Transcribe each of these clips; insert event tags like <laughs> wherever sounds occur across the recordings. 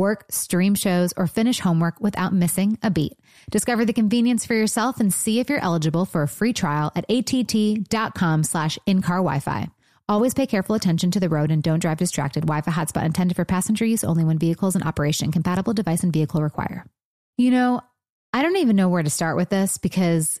Work, stream shows, or finish homework without missing a beat. Discover the convenience for yourself and see if you're eligible for a free trial at att.com slash in-car Wi-Fi. Always pay careful attention to the road and don't drive distracted. Wi-Fi hotspot intended for passenger use only when vehicles in operation. Compatible device and vehicle require. You know, I don't even know where to start with this because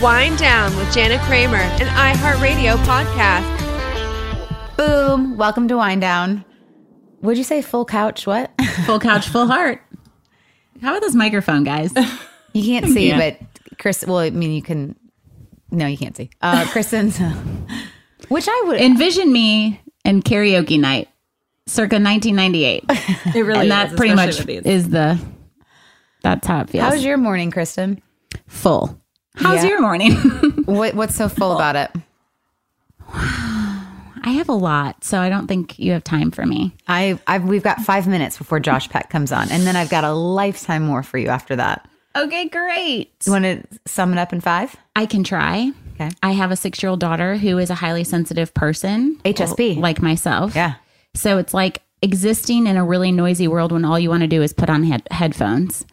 Wind Down with Jana Kramer, an iHeartRadio podcast. Boom. Welcome to Wind Down. Would you say full couch? What? <laughs> Full couch, full heart. How about this microphone, guys? You can't see, Yeah. but Chris, well, I mean, you can. No, you can't see. Uh, <laughs> Kristen's, which I would. Envision me in karaoke night, circa 1998, <laughs> It really and that is, pretty much especially with these. is the. That's how it feels. How's your morning, Kristen? full? How's Yeah. your morning? <laughs> What, what's so full about it? I have a lot, so I don't think you have time for me. I, I've, we've got five minutes before Josh Peck comes on, and then I've got a lifetime more for you after that. Okay, great. You want to sum it up in five? I can try. Okay. I have a six year old daughter who is a highly sensitive person, HSP. like myself. Yeah. So it's like existing in a really noisy world when all you want to do is put on head- headphones.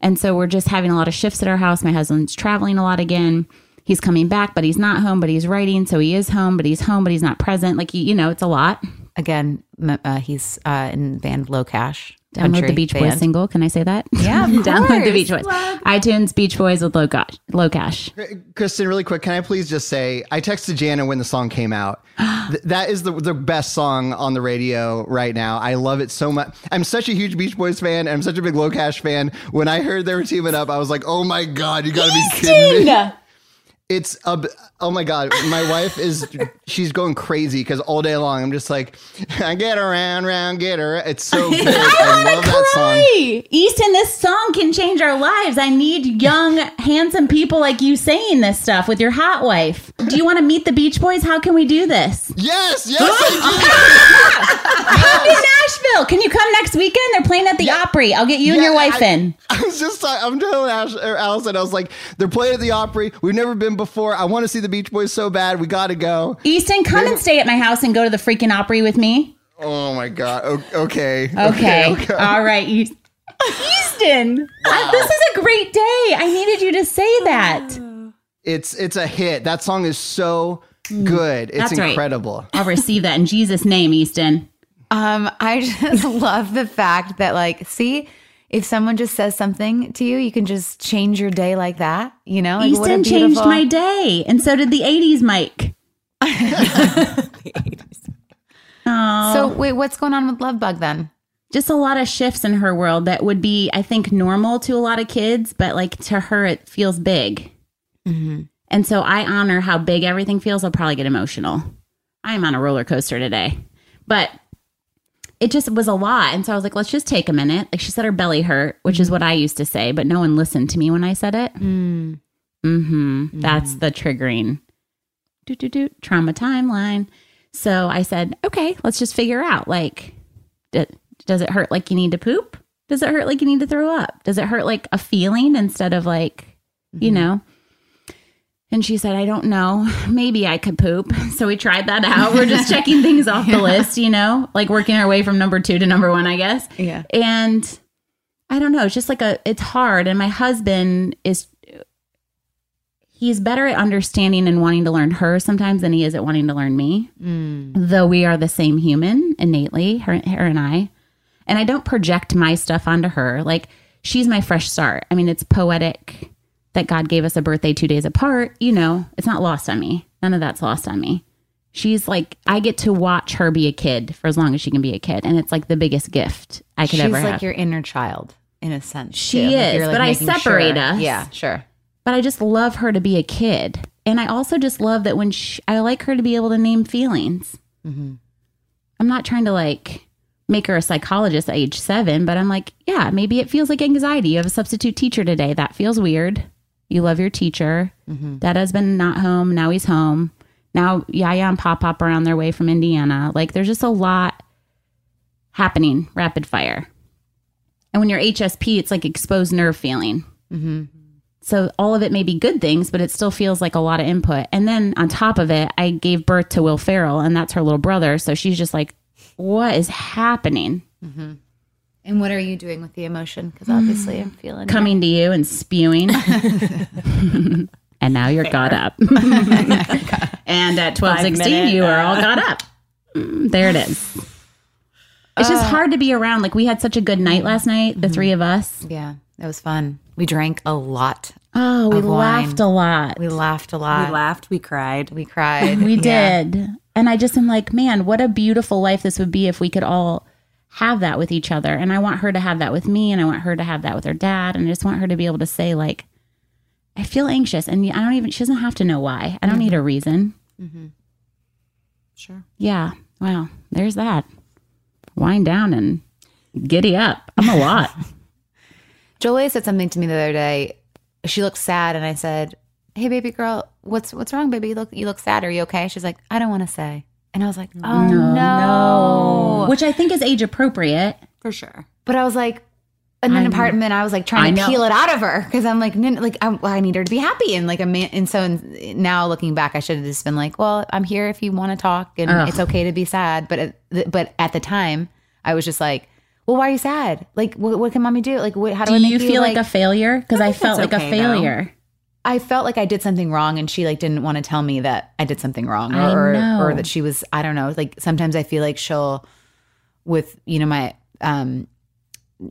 And so we're just having a lot of shifts at our house. My husband's traveling a lot again. He's coming back, but he's not home, but he's writing. So he is home, but he's home, but he's not present. Like, you, know, it's a lot. Again, uh, he's uh, in band LOCASH. Download country the Beach Boys single. Can I say that? Yeah, of <laughs> Download the. Beach Boys. iTunes Beach Boys with LOCASH. Low cash. Kristen, really quick, can I please just say I texted Jana when the song came out. <gasps> Th- that is the the best song on the radio right now. I love it so much. I'm such a huge Beach Boys fan, and I'm such a big LOCASH fan. When I heard they were teaming up, I was like, "Oh my god, you gotta be kidding me!" <laughs> It's a, oh my god. My wife is she's going crazy because all day long I'm just like, <laughs> I get around, round, get her. It's so good. <laughs> I love that song. Easton, this song can change our lives. I need young, handsome people like you saying this stuff with your hot wife. Do you want to meet the Beach Boys? How can we do this? Yes, yes, I <laughs> to Nashville. Can you come next weekend? They're playing at the Opry. I'll get you and your wife I- in. <laughs> I was just I'm telling Ash, or Allison, I was like, they're playing at the Opry. We've never been before. I want to see the Beach Boys so bad. We got to go. Easton, come and stay at my house and go to the freaking Opry with me. Oh my god. O- okay. <laughs> Okay. okay. All right. Eas- <laughs> Easton, I- this is a great day. I needed you to say that. <sighs> It's it's a hit. That song is so good. It's Mm. That's right. incredible. I'll receive that in Jesus' name, Easton. Um, I <laughs> just love the fact that, like, see, if someone just says something to you, you can just change your day like that. You know, like, Easton changed my day, and so did the 80s Mike. <laughs> So wait, what's going on with Love Bug then? just a lot of shifts in her world that would be, I think, normal to a lot of kids, but like to her, it feels big. And so I honor how big everything feels. I'll probably get emotional. I'm on a roller coaster today, but it just was a lot. And so I was like, let's just take a minute. Like she said, her belly hurt, which is what I used to say, but no one listened to me when I said it. Mm-hmm. That's the triggering do do do trauma timeline. So I said, okay, let's just figure out like, d- does it hurt like you need to poop? Does it hurt like you need to throw up? Does it hurt like a feeling instead of like, you know? And she said, I don't know. <laughs> Maybe I could poop. <laughs> So we tried that out. We're just checking things off the <laughs> list, you know, like working our way from number two to number one, I guess. Yeah. And I don't know. It's just like a, it's hard. And my husband is, he's better at understanding and wanting to learn her sometimes than he is at wanting to learn me. Mm. Though we are the same human innately, her, her and I. And I don't project my stuff onto her. Like she's my fresh start. I mean, it's poetic that God gave us a birthday two days apart. You know, it's not lost on me. None of that's lost on me. She's like, I get to watch her be a kid for as long as she can be a kid. And it's like the biggest gift I could She's ever like have. Like your inner child in a sense. She too. Is, you're, like, but I separate sure. us. Yeah, sure. but I just love her to be a kid. And I also just love that when she, I like her to be able to name feelings. Mm-hmm. I'm not trying to like make her a psychologist at age seven, but I'm like, yeah, maybe it feels like anxiety. You have a substitute teacher today. That feels weird. You love your teacher. Mm-hmm. Dad has been not home. Now he's home. Now Yaya and Pop Pop are on their way from Indiana. Like there's just a lot happening rapid fire. And when you're HSP, it's like exposed nerve feeling. Mm-hmm. So all of it may be good things, but it still feels like a lot of input. And then on top of it, I gave birth to Will Ferrell, and that's her little brother. So she's just like, what is happening? Mm-hmm. And what are you doing with the emotion? Because obviously I'm mm. feeling it. Coming to you and spewing. <laughs> and now you're got <laughs> up. and at 1216, you are all uh, got up. Mm, There it is. It's just uh, hard to be around. Like we had such a good night last mm-hmm. night, the three of us. Yeah, it was fun. We drank a lot. Oh, we Of wine. laughed a lot. We laughed a lot. We laughed, we cried. We cried. We Yeah. did. And I just am like, man, what a beautiful life this would be if we could all have that with each other. And I want her to have that with me and I want her to have that with her dad. And I just want her to be able to say, like, I feel anxious. And I don't even, she doesn't have to know why. I don't need a reason. Mm-hmm. Sure. Yeah. Wow. There's that. Wind down and giddy up. I'm a lot. <laughs> Jolie said something to me the other day. She looked sad, and I said, "Hey, baby girl, what's what's wrong, baby? You look you look sad. Are you okay?" She's like, "I don't want to say." And I was like, "Oh no!" Which I think is age appropriate. For sure. But I was like, and then I apart, and then I was like trying to peel it out of her because I'm like, no, no, like I, I need her to be happy, and like a man. And so now looking back, I should have just been like, well, I'm here if you want to talk, and Ugh. it's okay to be sad. But uh, at, but at the time, I was just like, well, why are you sad? Like, what, what can mommy do? Like, what, how do, Do I make you feel like, a failure? Because I, think felt like that's a failure. though. I felt like I did something wrong and she like didn't want to tell me that I did something wrong I or or that she was I don't know like sometimes I feel like she'll with you know my um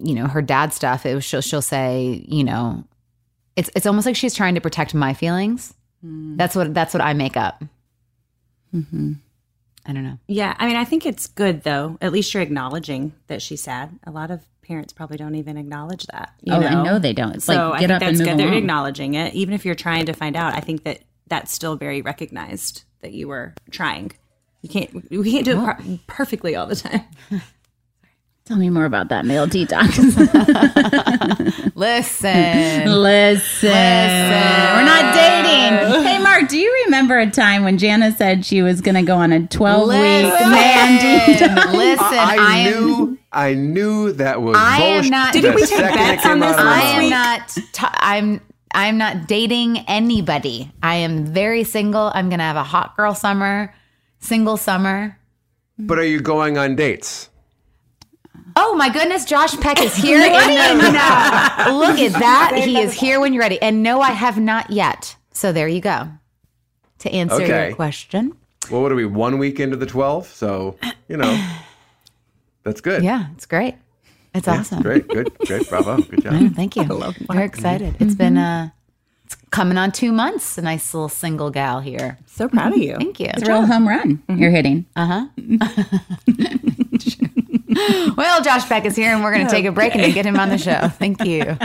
you know her dad stuff it was she'll she'll say you know it's it's almost like she's trying to protect my feelings that's what that's what I make up I don't know Yeah. I mean, I think it's good though. At least you're acknowledging that she's sad. A lot of parents probably don't even acknowledge that. You oh, know? I know they don't. It's so like I get think up and move good. They're acknowledging it, even if you're trying to find out. I think that that's still very recognized that you were trying. You can't. We can't do it oh. per- perfectly all the time. <laughs> Tell me more about that male detox. <laughs> listen Listen, we're not dating. Hey, Mark, do you remember a time when Jana said she was going to go on a 12 week listen man detox? listen I, I, am knew, I knew that was. I am not- Didn't we take bets on this out of her last I am week? not. T- I'm. I'm not dating anybody. I am very single. I'm gonna have a hot girl summer, single summer. But are you going on dates? Oh my goodness, Josh Peck is here. <laughs> in the, look at that. He is here when you're ready. And no, I have not yet. So there you go. To answer Okay. your question, Well, what are we? One week into the twelve, so you know, that's good. yeah, it's great. It's Yeah, awesome. Great, good, great, bravo, good job. Thank you. We're excited. It's been uh, it's coming on two months. A nice little single gal here. So proud of you. Thank you. It's a real home run you're hitting. Uh huh. <laughs> <laughs> well, Josh Peck is here, and we're going to take a break and then get him on the show. <laughs> Thank you.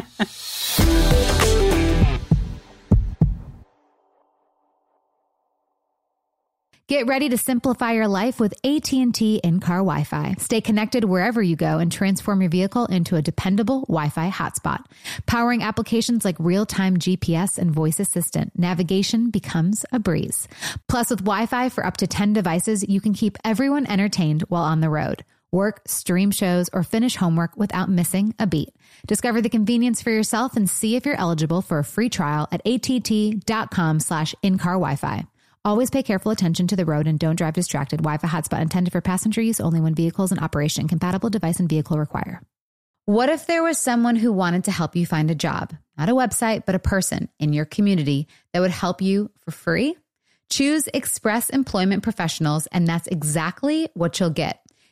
Get ready to simplify your life with AT&T in-car Wi-Fi. Stay connected wherever you go and transform your vehicle into a dependable Wi-Fi hotspot. Powering applications like real-time GPS and voice assistant, navigation becomes a breeze. Plus with Wi-Fi for up to 10 devices, you can keep everyone entertained while on the road. Work, stream shows, or finish homework without missing a beat. Discover the convenience for yourself and see if you're eligible for a free trial at att.com slash in-car Wi-Fi. Always pay careful attention to the road and don't drive distracted. Wi-Fi hotspot intended for passenger use only when vehicles in operation. Compatible device and vehicle require. What if there was someone who wanted to help you find a job? Not a website, but a person in your community that would help you for free? Choose Express Employment Professionals, and that's exactly what you'll get.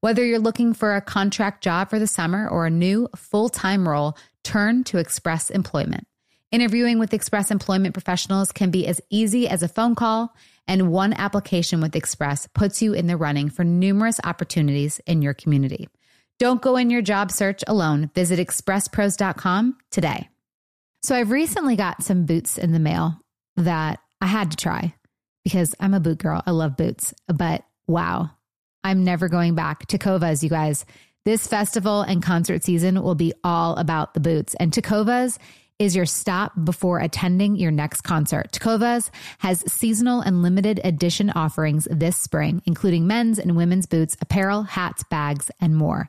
Whether you're looking for a contract job for the summer or a new full time role, turn to Express Employment. Interviewing with Express Employment professionals can be as easy as a phone call, and one application with Express puts you in the running for numerous opportunities in your community. Don't go in your job search alone. Visit expresspros.com today. So, I've recently got some boots in the mail that I had to try because I'm a boot girl. I love boots, but wow, I'm never going back. Tecovas, you guys. This festival and concert season will be all about the boots. And Tecovas is your stop before attending your next concert. Tecovas has seasonal and limited edition offerings this spring, including men's and women's boots, apparel, hats, bags, and more.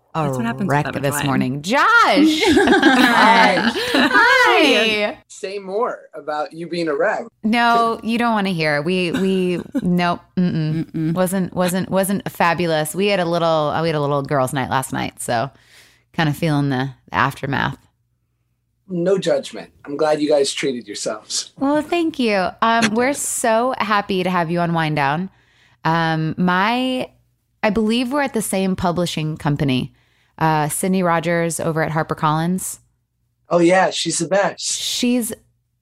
a That's what happens with wreck Lemon this Twine. morning. Josh! <laughs> Hi. Hi. say more about you being a wreck. No, you don't want to hear. We we nope. Mm-mm. Wasn't wasn't wasn't fabulous. We had a little uh, we had a little girls' night last night, so kind of feeling the, the aftermath. No judgment. I'm glad you guys treated yourselves. Well, thank you. Um, we're so happy to have you on Wind Down. Um, my, I believe we're at the same publishing company. Uh, Sydney Rogers over at HarperCollins. Oh yeah, she's the best. She's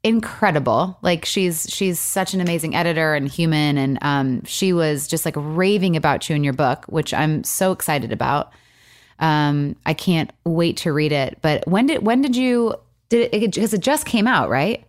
incredible. Like she's she's such an amazing editor and human and um she was just like raving about you in your book, which I'm so excited about. Um I can't wait to read it. But when did when did you did it because it just came out, right?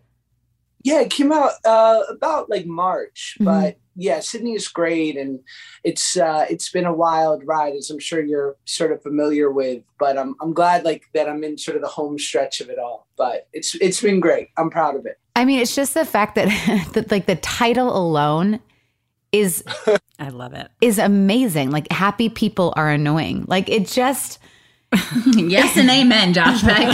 Yeah, it came out uh, about like March, Mhm. but yeah, Sydney is great, and it's uh, it's been a wild ride, as I'm sure you're sort of familiar with. But I'm I'm glad like that I'm in sort of the home stretch of it all. But it's it's been great. I'm proud of it. I mean, it's just the fact that <laughs> that like the title alone is <laughs> I love it. is amazing. Like happy people are annoying. Like it just <laughs> yes and amen, Josh Peck.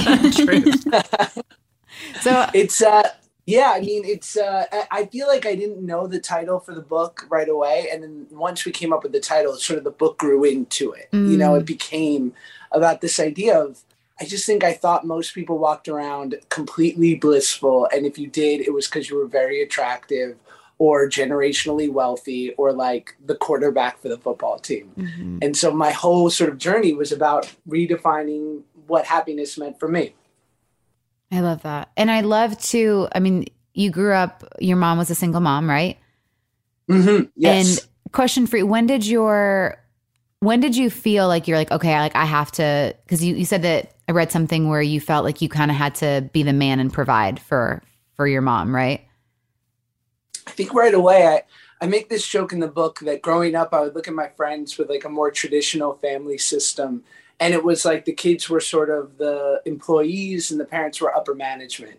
so It's uh yeah, I mean it's uh I- feel like I didn't know the title for the book right away, and then once we came up with the title, sort of the book grew into it. You know, Mm. it became about this idea of I just think I thought most people walked around completely blissful, and if you did, it was because you were very attractive or generationally wealthy or like the quarterback for the football team. Mm-hmm. And so my whole sort of journey was about redefining what happiness meant for me. I love that. And I love to, I mean, you grew up, your mom was a single mom, right? Mm-hmm. Yes. And question for you, when did your when did you feel like you're like, okay, like I have to because you, you said that I read something where you felt like you kind of had to be the man and provide for for your mom, right? I think right away I, I make this joke in the book that growing up I would look at my friends with like a more traditional family system and it was like the kids were sort of the employees and the parents were upper management.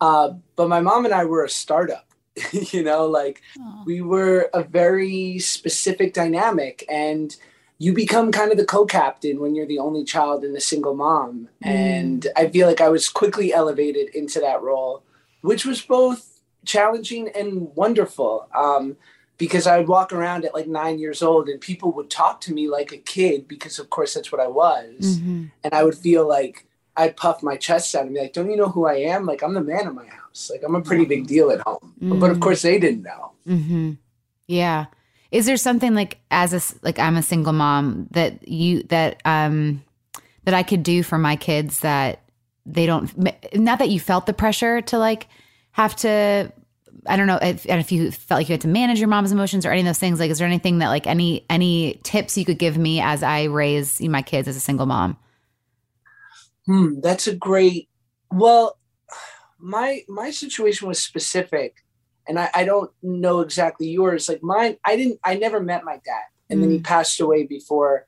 Uh, but my mom and I were a startup. <laughs> you know, like we were a very specific dynamic and you become kind of the co-captain when you're the only child and a single mom. And I feel like I was quickly elevated into that role, which was both challenging and wonderful. Um, because I would walk around at like nine years old and people would talk to me like a kid because of course that's what I was. And I would feel like I'd puff my chest out and be like, Don't you know who I am? Like I'm the man of my house. Like I'm a pretty big deal at home. But of course they didn't know. Mm-hmm. Yeah. Is there something like as a, like I'm a single mom that you that um that I could do for my kids that they don't not that you felt the pressure to like have to I don't know if, and if you felt like you had to manage your mom's emotions or any of those things like is there anything that like any any tips you could give me as I raise my kids as a single mom? Hmm, that's a great. Well, my my situation was specific, and I, I don't know exactly yours. Like mine, I didn't. I never met my dad, and then he passed away before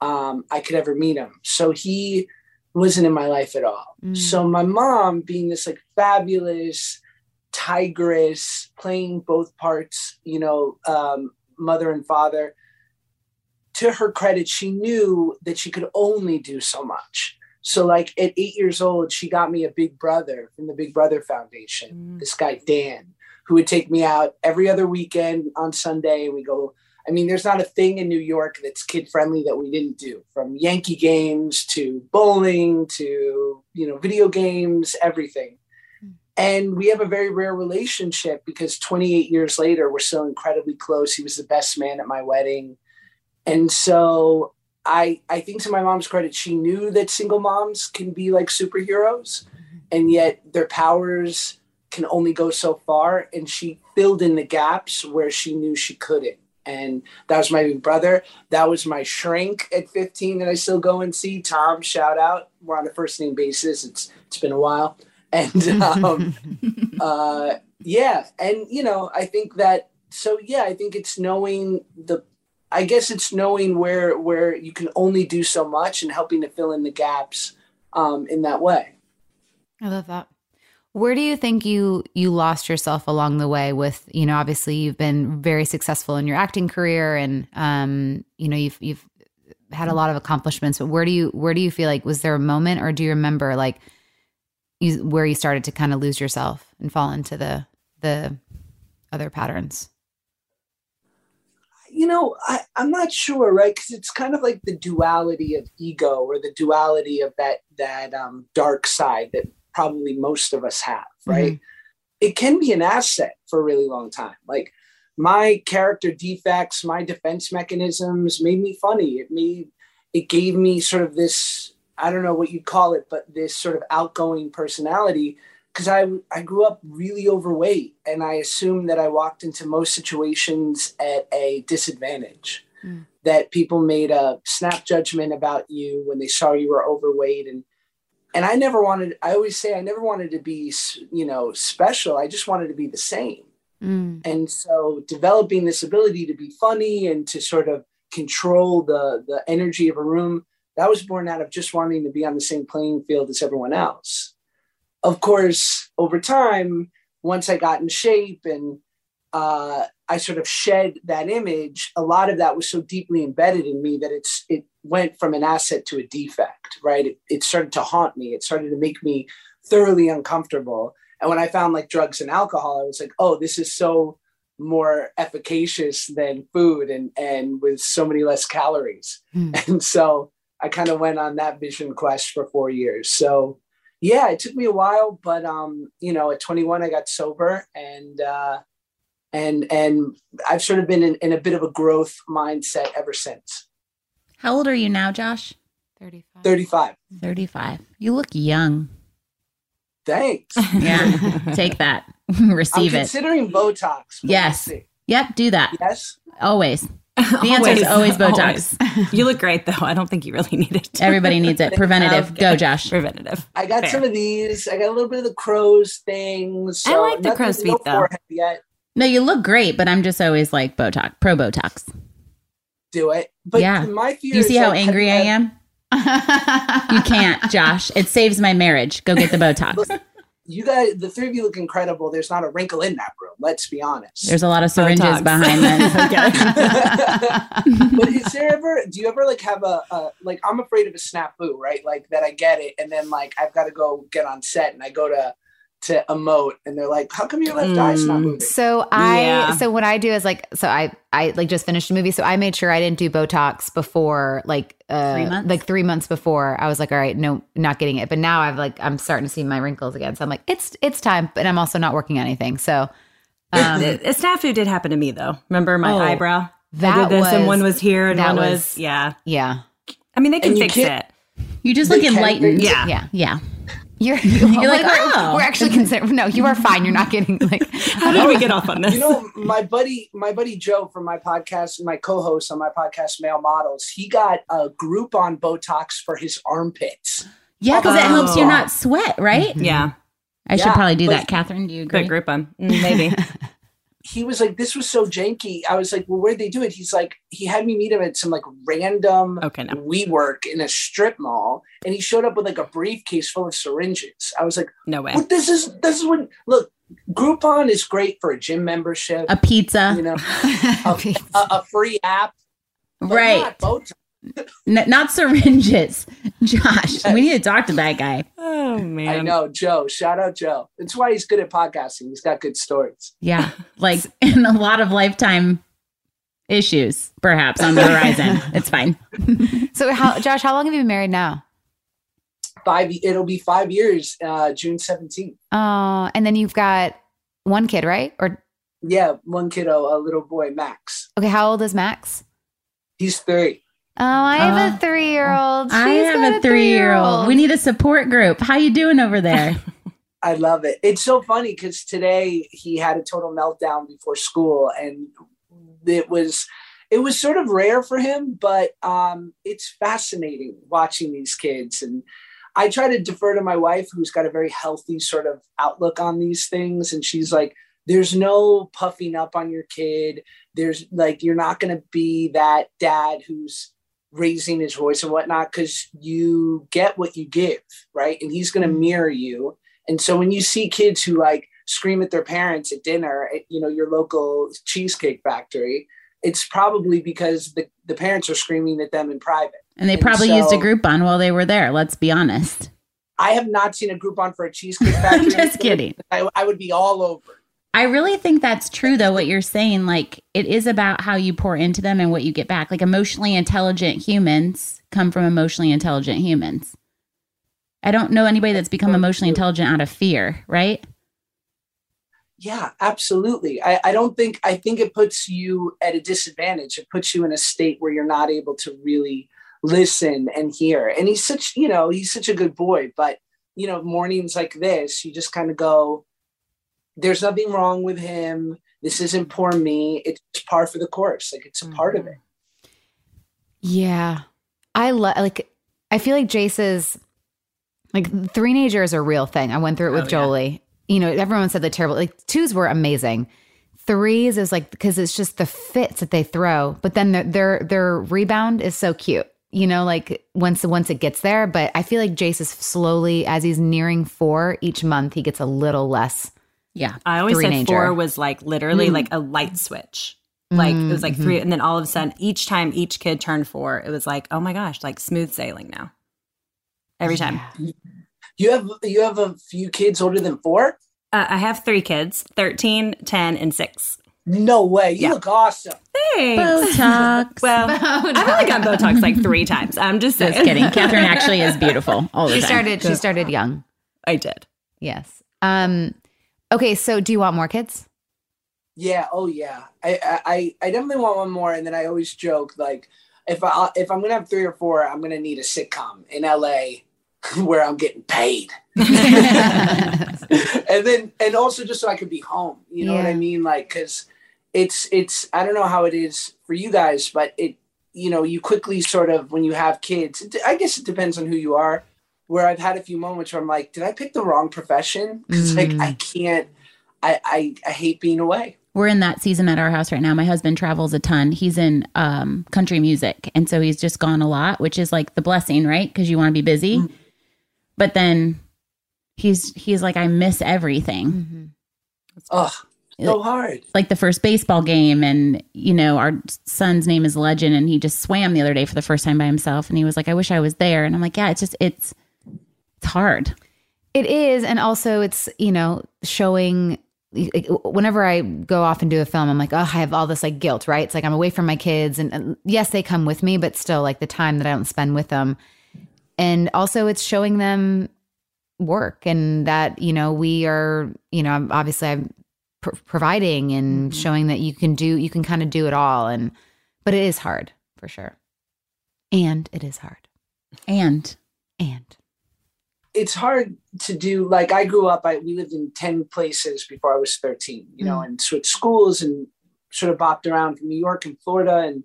um, I could ever meet him. So he wasn't in my life at all. So my mom, being this like fabulous tigress, playing both parts, you know, um, mother and father. To her credit, she knew that she could only do so much. So, like at eight years old, she got me a big brother from the Big Brother Foundation. This guy Dan, who would take me out every other weekend on Sunday. We go. I mean, there's not a thing in New York that's kid friendly that we didn't do. From Yankee games to bowling to you know video games, everything. And we have a very rare relationship because 28 years later, we're so incredibly close. He was the best man at my wedding. And so I I think to my mom's credit, she knew that single moms can be like superheroes, and yet their powers can only go so far. And she filled in the gaps where she knew she couldn't. And that was my big brother. That was my shrink at 15 that I still go and see. Tom, shout out. We're on a first name basis. It's it's been a while. And <laughs> um, uh, yeah, and you know, I think that so yeah, I think it's knowing the I guess it's knowing where where you can only do so much and helping to fill in the gaps um, in that way. I love that. Where do you think you you lost yourself along the way with, you know, obviously you've been very successful in your acting career and um, you know, you've you've had a lot of accomplishments, but where do you where do you feel like was there a moment or do you remember like you where you started to kind of lose yourself and fall into the the other patterns? You know, I, I'm not sure, right? Because it's kind of like the duality of ego or the duality of that that um, dark side that probably most of us have, right? It can be an asset for a really long time. Like my character defects, my defense mechanisms made me funny. It made it gave me sort of this I don't know what you'd call it, but this sort of outgoing personality. Because I I grew up really overweight, and I assumed that I walked into most situations at a disadvantage. Hmm. That people made a snap judgment about you when they saw you were overweight, and and I never wanted. I always say I never wanted to be you know special. I just wanted to be the same. Hmm. And so developing this ability to be funny and to sort of control the the energy of a room, that was born out of just wanting to be on the same playing field as everyone else. Of course, over time, once I got in shape and uh, I sort of shed that image, a lot of that was so deeply embedded in me that it's it went from an asset to a defect, right? It, it started to haunt me. It started to make me thoroughly uncomfortable. And when I found like drugs and alcohol, I was like, oh, this is so more efficacious than food and and with so many less calories. <laughs> And so I kind of went on that vision quest for four years. So yeah, it took me a while, but um, you know, at 21 I got sober and uh and and I've sort of been in, in a bit of a growth mindset ever since. How old are you now, Josh? 35. 35. 35. You look young. Thanks. <laughs> Yeah. Take that. <laughs> I'm Receive it. considering Botox. Yes. Yep, do that. Yes. Always. <laughs> The answer is always Botox. <laughs> You look great though. I don't think you really need it. <laughs> Everybody needs it. Preventative. Go, Josh. Preventative. I got Fair. some of these. I got a little bit of the crow's things. I like the crow's feet, though. Yet. No, you look great, but I'm just always like Botox, pro Botox. Do it. But Yeah. my fear Do you is see how like, angry I have- am? You can't, Josh. It saves my marriage. Go get the Botox. You guys, the three of you look incredible. There's not a wrinkle in that room. Let's be honest. There's a lot of syringes Botox. behind them. <laughs> <laughs> but is there ever? Do you ever like have a, a like? I'm afraid of a snafu, right? Like that I get it, and then like I've got to go get on set, and I go to to emote, and they're like, "How come your left eye's not Mm. moving?" So I Yeah. so what I do is like so I I like just finished a movie so I made sure I didn't do Botox before like uh Three months? like three months before I was like all right no not getting it but now I've like I'm starting to see my wrinkles again so I'm like it's it's time but I'm also not working anything so um, a snafu did happen to me though. Remember my Oh, eyebrow? that I did this, and one was here, and that one was, was- yeah. yeah I mean, they can fix it. You just look enlightened. fix. Yeah. yeah Yeah. <laughs> you're You're like, we're, oh. we're actually considering no you are fine you're not getting like <laughs> How did we get off on this? You know, my buddy, my buddy Joe from my podcast, my co-host on my podcast, Male Models, he got a Groupon Botox for his armpits. Yeah, because it helps you Oh. not sweat, right? yeah, I should probably do but- that, Catherine. Do you agree? good Groupon Mm, maybe. <laughs> He was like, "This was so janky." I was like, "Well, where'd they do it?" He's like, he had me meet him at some like random Okay, no. WeWork in a strip mall, and he showed up with like a briefcase full of syringes. I was like, No way. "What? This is this is when look." Groupon is great for a gym membership, A pizza. you know, <laughs> a, a, a free app, but right. not Botox. N- not syringes. <laughs> Josh, we need to talk to that guy. Oh man, I know Joe. Shout out Joe. That's why he's good at podcasting. He's got good stories. Yeah. <laughs> Like, and a lot of lifetime issues, perhaps, on the horizon. <laughs> it's fine. so how Josh how long have you been married now Five. It'll be five years. Uh, June seventeenth. uh and then you've got one kid right or Yeah, one kiddo, a little boy, Max. okay how old is Max He's three. Oh, I have Uh, a three-year-old. I have got a three-year-old. We need a support group. How you doing over there? <laughs> I love it. It's so funny because today he had a total meltdown before school, and it was it was sort of rare for him, but um, it's fascinating watching these kids. And I try to defer to my wife, who's got a very healthy sort of outlook on these things, and she's like, "There's no puffing up on your kid. There's like you're not going to be that dad who's." Raising his voice and whatnot because you get what you give right and he's going to mm-hmm. mirror you and so when you see kids who like scream at their parents at dinner at you know your local cheesecake factory, it's probably because the, the parents are screaming at them in private. And they And probably used a Groupon while they were there. Let's be honest. I have not seen a Groupon for a cheesecake <laughs> factory. Just kidding. I, I would be all over. I really think that's true, though, what you're saying. Like, it is about how you pour into them and what you get back. Like, emotionally intelligent humans come from emotionally intelligent humans. I don't know anybody that's become emotionally intelligent out of fear, right? Yeah, absolutely. I, I don't think I think it puts you at a disadvantage. It puts you in a state where you're not able to really listen and hear. And he's such, you know, he's such a good boy. But, you know, mornings like this, you just kind of go, there's nothing wrong with him. This isn't poor me. It's par for the course. Like it's a part of mm-hmm. it. Yeah. I love like I feel like Jace's like threenager is a real thing. I went through it with Oh, yeah. Jolie. You know, everyone said the terrible like twos were amazing. Threes is like because it's just the fits that they throw, but then their their their rebound is so cute. You know, like once once it gets there, but I feel like Jace is slowly as he's nearing four each month, he gets a little less. Yeah. I always said Three-nager. four was like literally like a light switch. Like it was like three, and then all of a sudden, each time each kid turned four, it was like, oh my gosh, like smooth sailing now. Every time. You have you have a few kids older than four? Uh, I have three kids 13, 10, and six. No way. You Yeah. look awesome. Thanks. Botox. <laughs> Well, I've only got Botox like three times. I'm just. Just kidding. Catherine actually is <laughs> beautiful all the She time. started she started young. I did. Yes. Um okay, so do you want more kids? Yeah. Oh yeah. I I I definitely want one more. And then I always joke like if I if I'm gonna have three or four, I'm gonna need a sitcom in LA <laughs> where I'm getting paid. <laughs> and then and also just so I could be home. You know what I mean? Like because it's it's I don't know how it is for you guys, but it you know you quickly sort of when you have kids. I guess it depends on who you are. Where I've had a few moments where I'm like, did I pick the wrong profession? Because like I mm. can't. I, I I hate being away. We're in that season at our house right now. My husband travels a ton. He's in um, country music. And so he's just gone a lot, which is like the blessing, right? Because you want to be busy. Mm-hmm. But then he's he's like, I miss everything. Mm-hmm. Ugh, so hard. Like the first baseball game. And, you know, our son's name is Legend. And he just swam the other day for the first time by himself. And he was like, I wish I was there. And I'm like, yeah, it's just, it's, it's hard. It is, and also it's you know showing. Whenever I go off and do a film, I'm like, oh, I have all this like guilt, right? It's like I'm away from my kids, and, and yes, they come with me, but still, like the time that I don't spend with them, and also it's showing them work and that you know we are, you know, obviously I'm pr- providing and mm-hmm. showing that you can do, you can kind of do it all, and but it is hard for sure, and it is hard, And and it's hard to do like i grew up i we lived in 10 places before i was 13 you know and switched schools and sort of bopped around from new york and florida and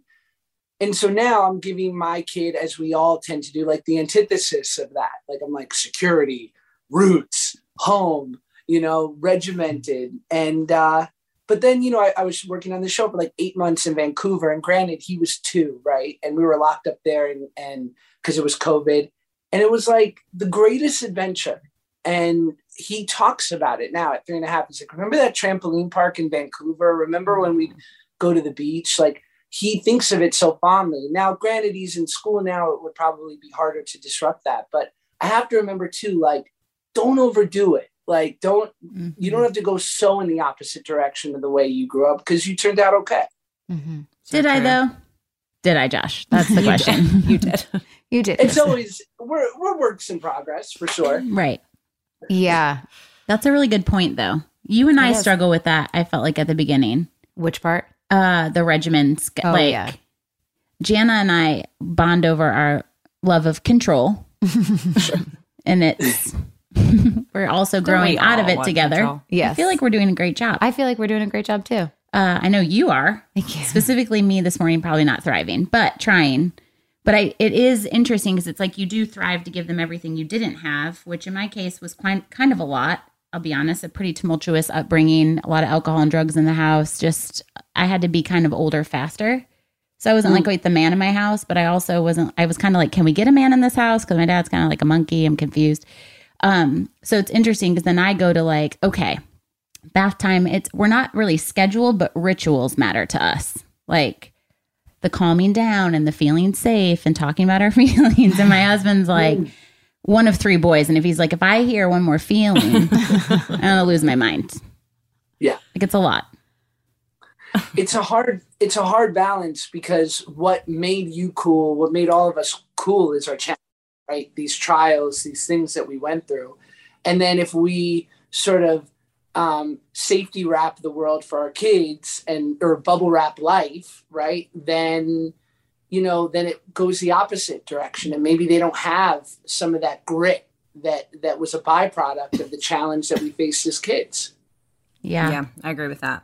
and so now i'm giving my kid as we all tend to do like the antithesis of that. Like i'm like security roots home you know regimented and uh but then you know I, I was working on the show for like eight months in vancouver and granted he was two right? And we were locked up there and and because it was covid and it was like the greatest adventure. And he talks about it now at three and a half. He's like, remember that trampoline park in Vancouver? Remember when we'd go to the beach? Like he thinks of it so fondly. Now, granted, he's in school now. It would probably be harder to disrupt that. But I have to remember too, like, don't overdo it. Like, don't, you don't have to go so in the opposite direction of the way you grew up because you turned out okay. Mhm. did I though? Did I, Josh? That's the <laughs> question. You did. <laughs> you did. It's always, we're, we're works in progress for sure. right. yeah. That's a really good point, though. You and I It is. struggle with that. I felt like at the beginning, Which part? uh, the regimens. Oh, like yeah. Jana and I bond over our love of control, <laughs> and it's <laughs> we're also growing out of it together. control? Yes. I feel like we're doing a great job. I feel like we're doing a great job too. uh, I know you are. Thank you. Specifically, me this morning, probably not thriving, but trying. But I, it is interesting because it's like you do thrive to give them everything you didn't have, which in my case was quite, kind of a lot. I'll be honest, a pretty tumultuous upbringing, a lot of alcohol and drugs in the house. Just, I had to be kind of older faster. So I wasn't like like the man in my house, but I also wasn't, I was kind of like, can we get a man in this house? Because my dad's kind of like a monkey. I'm confused. Um, so it's interesting because then I go to like, okay, bath time it's we're not really scheduled but rituals matter to us like the calming down and the feeling safe and talking about our <laughs> feelings. And my husband's like one of three boys. And if he's like if i hear one more feeling i'm gonna lose my mind. Yeah. like it's a lot. It's a hard it's a hard balance because what made you cool what made all of us cool is our challenge right? These trials these things that we went through. And then if we sort of um, safety wrap the world for our kids and or bubble wrap life right then you know, then it goes the opposite direction, and maybe they don't have some of that grit that that was a byproduct of the challenge that we faced as kids. Yeah. Yeah, I agree with that.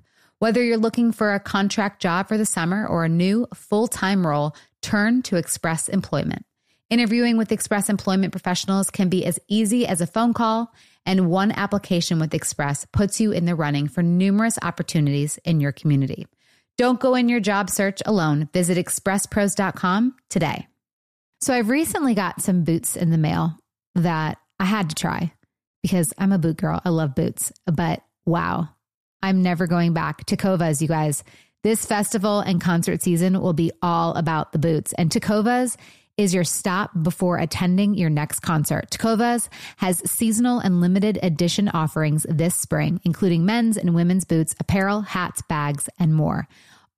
Whether you're looking for a contract job for the summer or a new full time role, turn to Express Employment. Interviewing with Express Employment professionals can be as easy as a phone call, and one application with Express puts you in the running for numerous opportunities in your community. Don't go in your job search alone. Visit expresspros.com today. So, I've recently got some boots in the mail that I had to try because I'm a boot girl. I love boots, but wow, I'm never going back. Tecovas, you guys. This festival and concert season will be all about the boots. And Tecovas is your stop before attending your next concert. Tecovas has seasonal and limited edition offerings this spring, including men's and women's boots, apparel, hats, bags, and more.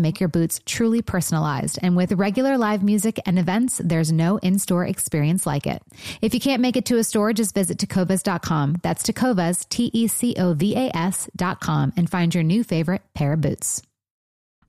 make your boots truly personalized. And with regular live music and events, there's no in store experience like it. If you can't make it to a store, just visit tecovas.com. That's tecovas, T E C O V A S.com, and find your new favorite pair of boots.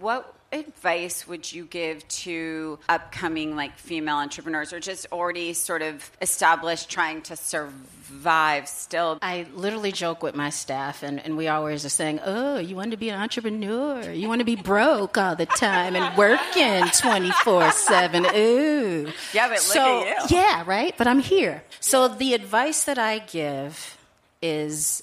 What advice would you give to upcoming like female entrepreneurs or just already sort of established trying to survive still? I literally joke with my staff, and, and we always are saying, Oh, you want to be an entrepreneur? You want to be broke all the time and working 24 7. Ooh. Yeah, but look so, at you. Yeah, right? But I'm here. So the advice that I give is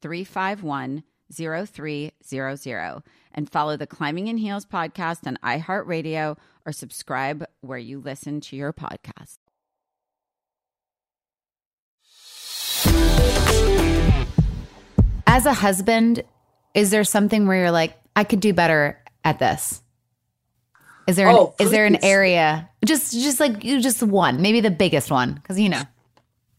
351 0300 and follow the Climbing in Heels podcast on iHeartRadio or subscribe where you listen to your podcast. As a husband, is there something where you're like, I could do better at this? Is there an, Oh, is there an area just just like you just one, maybe the biggest one because you know.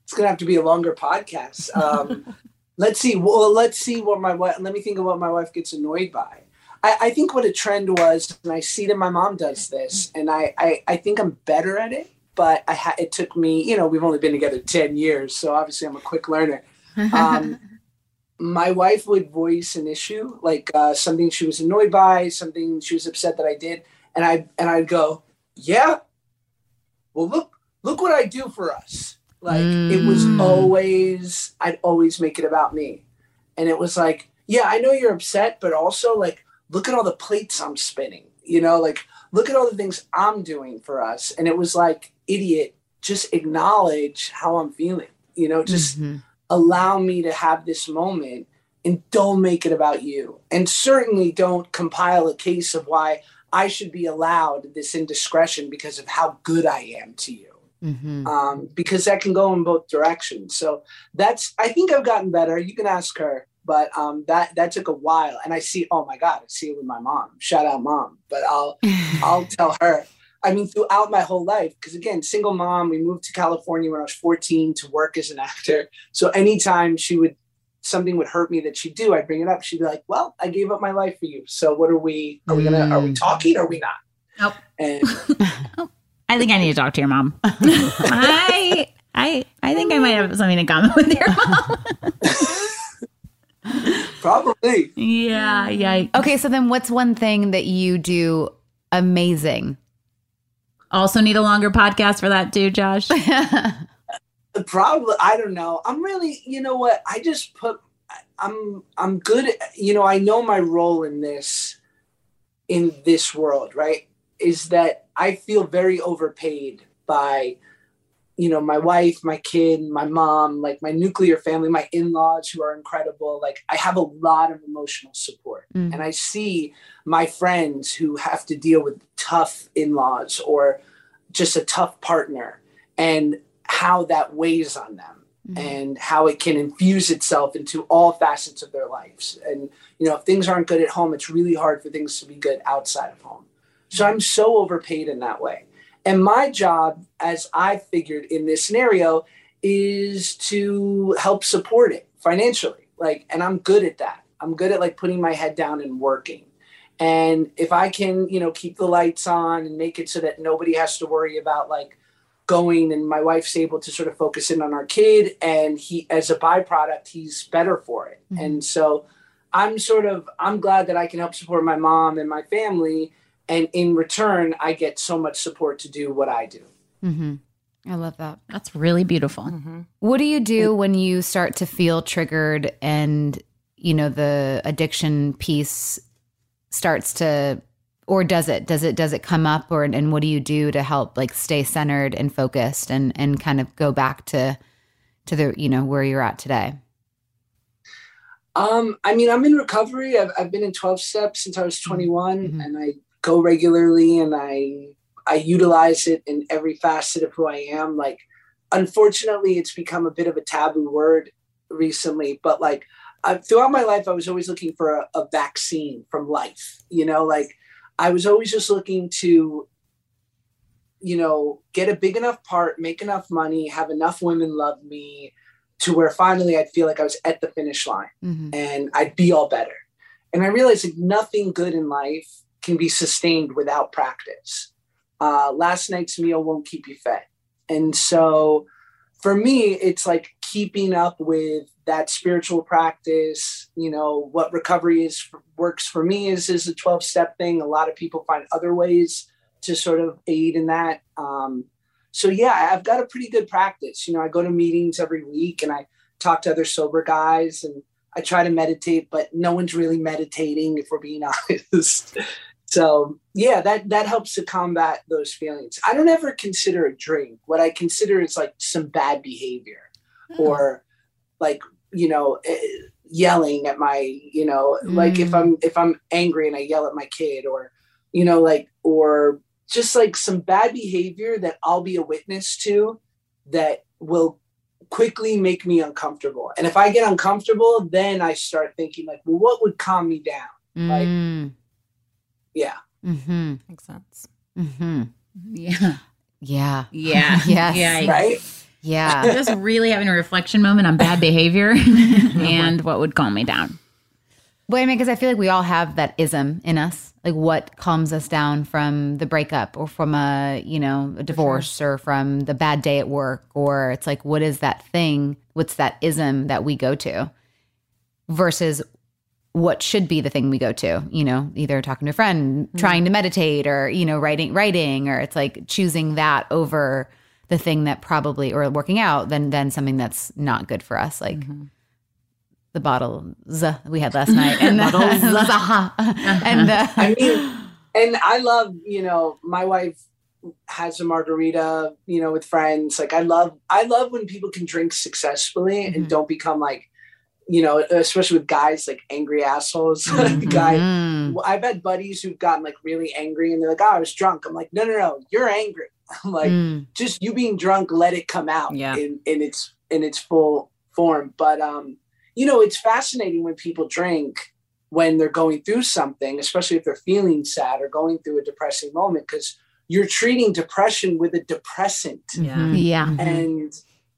It's gonna have to be a longer podcast. Um, <laughs> let's see. Well, let's see what my wife. Let me think of what my wife gets annoyed by. I, I think what a trend was, and I see that my mom does this, and I I, I think I'm better at it. But I ha- it took me. You know, we've only been together ten years, so obviously I'm a quick learner. Um, <laughs> my wife would voice an issue, like uh, something she was annoyed by, something she was upset that I did, and I and I'd go, "Yeah, well look look what I do for us." Like it was mm. always I'd always make it about me, and it was like, "Yeah, I know you're upset, but also like look at all the plates I'm spinning." You know, like look at all the things I'm doing for us, and it was like, "Idiot, just acknowledge how I'm feeling." You know, just mm-hmm. allow me to have this moment and don't make it about you. And certainly don't compile a case of why I should be allowed this indiscretion because of how good I am to you. Mm-hmm. Um, because that can go in both directions. So that's, I think I've gotten better. You can ask her, but um, that that took a while. And I see, oh my God, I see it with my mom. Shout out mom. But I'll <laughs> I'll tell her. I mean, throughout my whole life, because again, single mom, we moved to California when I was 14 to work as an actor. So anytime she would, something would hurt me that she'd do, I'd bring it up. She'd be like, well, I gave up my life for you. So what are we, are we gonna, are we talking? Or are we not? Nope. And <laughs> <laughs> I think I need to talk to your mom. <laughs> I I I think I might have something in common with your mom. <laughs> probably, yeah, yeah. Okay, so then what's one thing that you do amazing? Also need a longer podcast for that too, Josh. <laughs> probably, I don't know. I'm really, you know what? I just put, I'm, I'm good. At, you know, I know my role in this, in this world, right? Is that I feel very overpaid by, you know, my wife, my kid, my mom, like my nuclear family, my in laws who are incredible. Like I have a lot of emotional support. Mm. And I see my friends who have to deal with tough in laws or just a tough partner and how that weighs on them and how it can infuse itself into all facets of their lives. And, you know, if things aren't good at home, it's really hard for things to be good outside of home. So I'm so overpaid in that way. And my job, as I figured in this scenario, is to help support it financially. Like, and I'm good at that. I'm good at like putting my head down and working. And if I can, you know, keep the lights on and make it so that nobody has to worry about like going and my wife's able to sort of focus in on our kid and he as a byproduct he's better for it. Mm-hmm. And so I'm sort of I'm glad that I can help support my mom and my family and in return I get so much support to do what I do. Mm-hmm. I love that. That's really beautiful. What do you do when you start to feel triggered and you know the addiction piece starts to or does it does it does it come up or and what do you do to help like stay centered and focused and and kind of go back to to the you know where you're at today Um, I mean, I'm in recovery. I've, I've been in 12 steps since I was 21 and I go regularly and I, I utilize it in every facet of who I am. Like, unfortunately, it's become a bit of a taboo word recently, but like I, throughout my life, I was always looking for a, a vaccine from life, you know, like I was always just looking to, you know, get a big enough part, make enough money, have enough women love me to where finally I'd feel like I was at the finish line Mm-hmm. and I'd be all better. And I realized like nothing good in life can be sustained without practice. Uh, last night's meal won't keep you fed. And so for me, it's like keeping up with that spiritual practice. You know, what recovery is works for me is, is a 12 step thing. A lot of people find other ways to sort of aid in that. Um, so yeah, I've got a pretty good practice. You know, I go to meetings every week and I talk to other sober guys and I try to meditate, but no one's really meditating if we're being <laughs> honest. So yeah, that that helps to combat those feelings. I don't ever consider a drink. What I consider is like some bad behavior or like, you know, eh, yelling at my, you know, like if I'm if I'm angry and I yell at my kid or, you know, like or just like some bad behavior that I'll be a witness to that will quickly make me uncomfortable. And if I get uncomfortable, then I start thinking like, well, what would calm me down? Like, mm. Yeah. mm-hmm. Makes sense. Mm-hmm. Yeah. yeah Yeah. <laughs> Yes. Yeah. Right. yeah Just really having a reflection moment on bad behavior <laughs> <laughs> and what would calm me down. Well, I mean, because I feel like we all have that ism in us. Like what calms us down from the breakup or from a, you know, a divorce or from the bad day at work. Or it's like, what is that thing? What's that ism that we go to? versus what should be the thing we go to, you know, either talking to a friend, mm-hmm. trying to meditate or, you know, writing writing or it's like choosing that over the thing that probably or working out than than something that's not good for us. Like mm-hmm. the bottle uh, we had last night and <laughs> the, <laughs> uh-huh. and uh, I mean, and I love, you know, my wife has a margarita, you know, with friends. Like I love, I love when people can drink successfully and mm-hmm. don't become like, you know, especially with guys like angry assholes. <laughs> Like guy. I've had buddies who've gotten like really angry and they're like, "Oh, I was drunk." I'm like, "No, no, no, you're angry." <laughs> I'm like, Mm. just you being drunk, let it come out Yeah. in in its in its full form. But um, you know, it's fascinating when people drink when they're going through something, especially if they're feeling sad or going through a depressing moment, because you're treating depression with a depressant Yeah. Yeah. and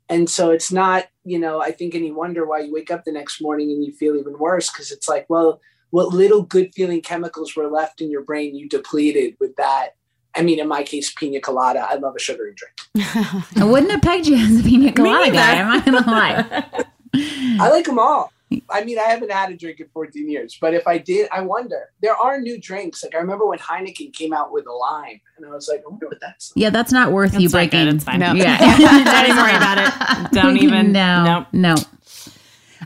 and so it's not you know i think any wonder why you wake up the next morning and you feel even worse because it's like well what little good feeling chemicals were left in your brain you depleted with that i mean in my case pina colada i love a sugary drink <laughs> I wouldn't have pegged you as a pina <laughs> colada neither. guy. I'm not gonna lie. <laughs> i like them all i mean i haven't had a drink in 14 years but if i did i wonder there are new drinks like i remember when heineken came out with a lime and i was like i wonder what that's like. Yeah, that's not worth you not breaking. good. It's fine. No. <laughs> Yeah. Don't even <laughs> worry about it. Don't <laughs> even. No. Nope. No.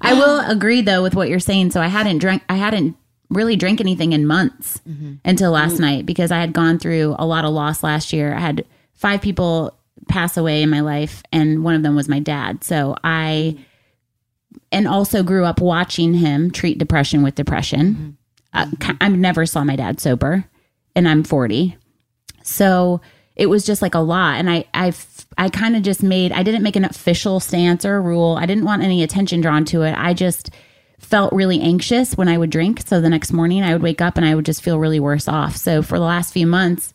I will agree though with what you're saying. So I hadn't drank. I hadn't really drank anything in months mm-hmm. until last mm. night because I had gone through a lot of loss last year. I had five people pass away in my life, and one of them was my dad. So I, mm. And also grew up watching him treat depression with depression. Uh, ki- I never saw my dad sober, and I'm 40. So it was just like a lot. And I, I, I kind of just made, I didn't make an official stance or a rule. I didn't want any attention drawn to it. I just felt really anxious when I would drink. So the next morning I would wake up and I would just feel really worse off. So for the last few months,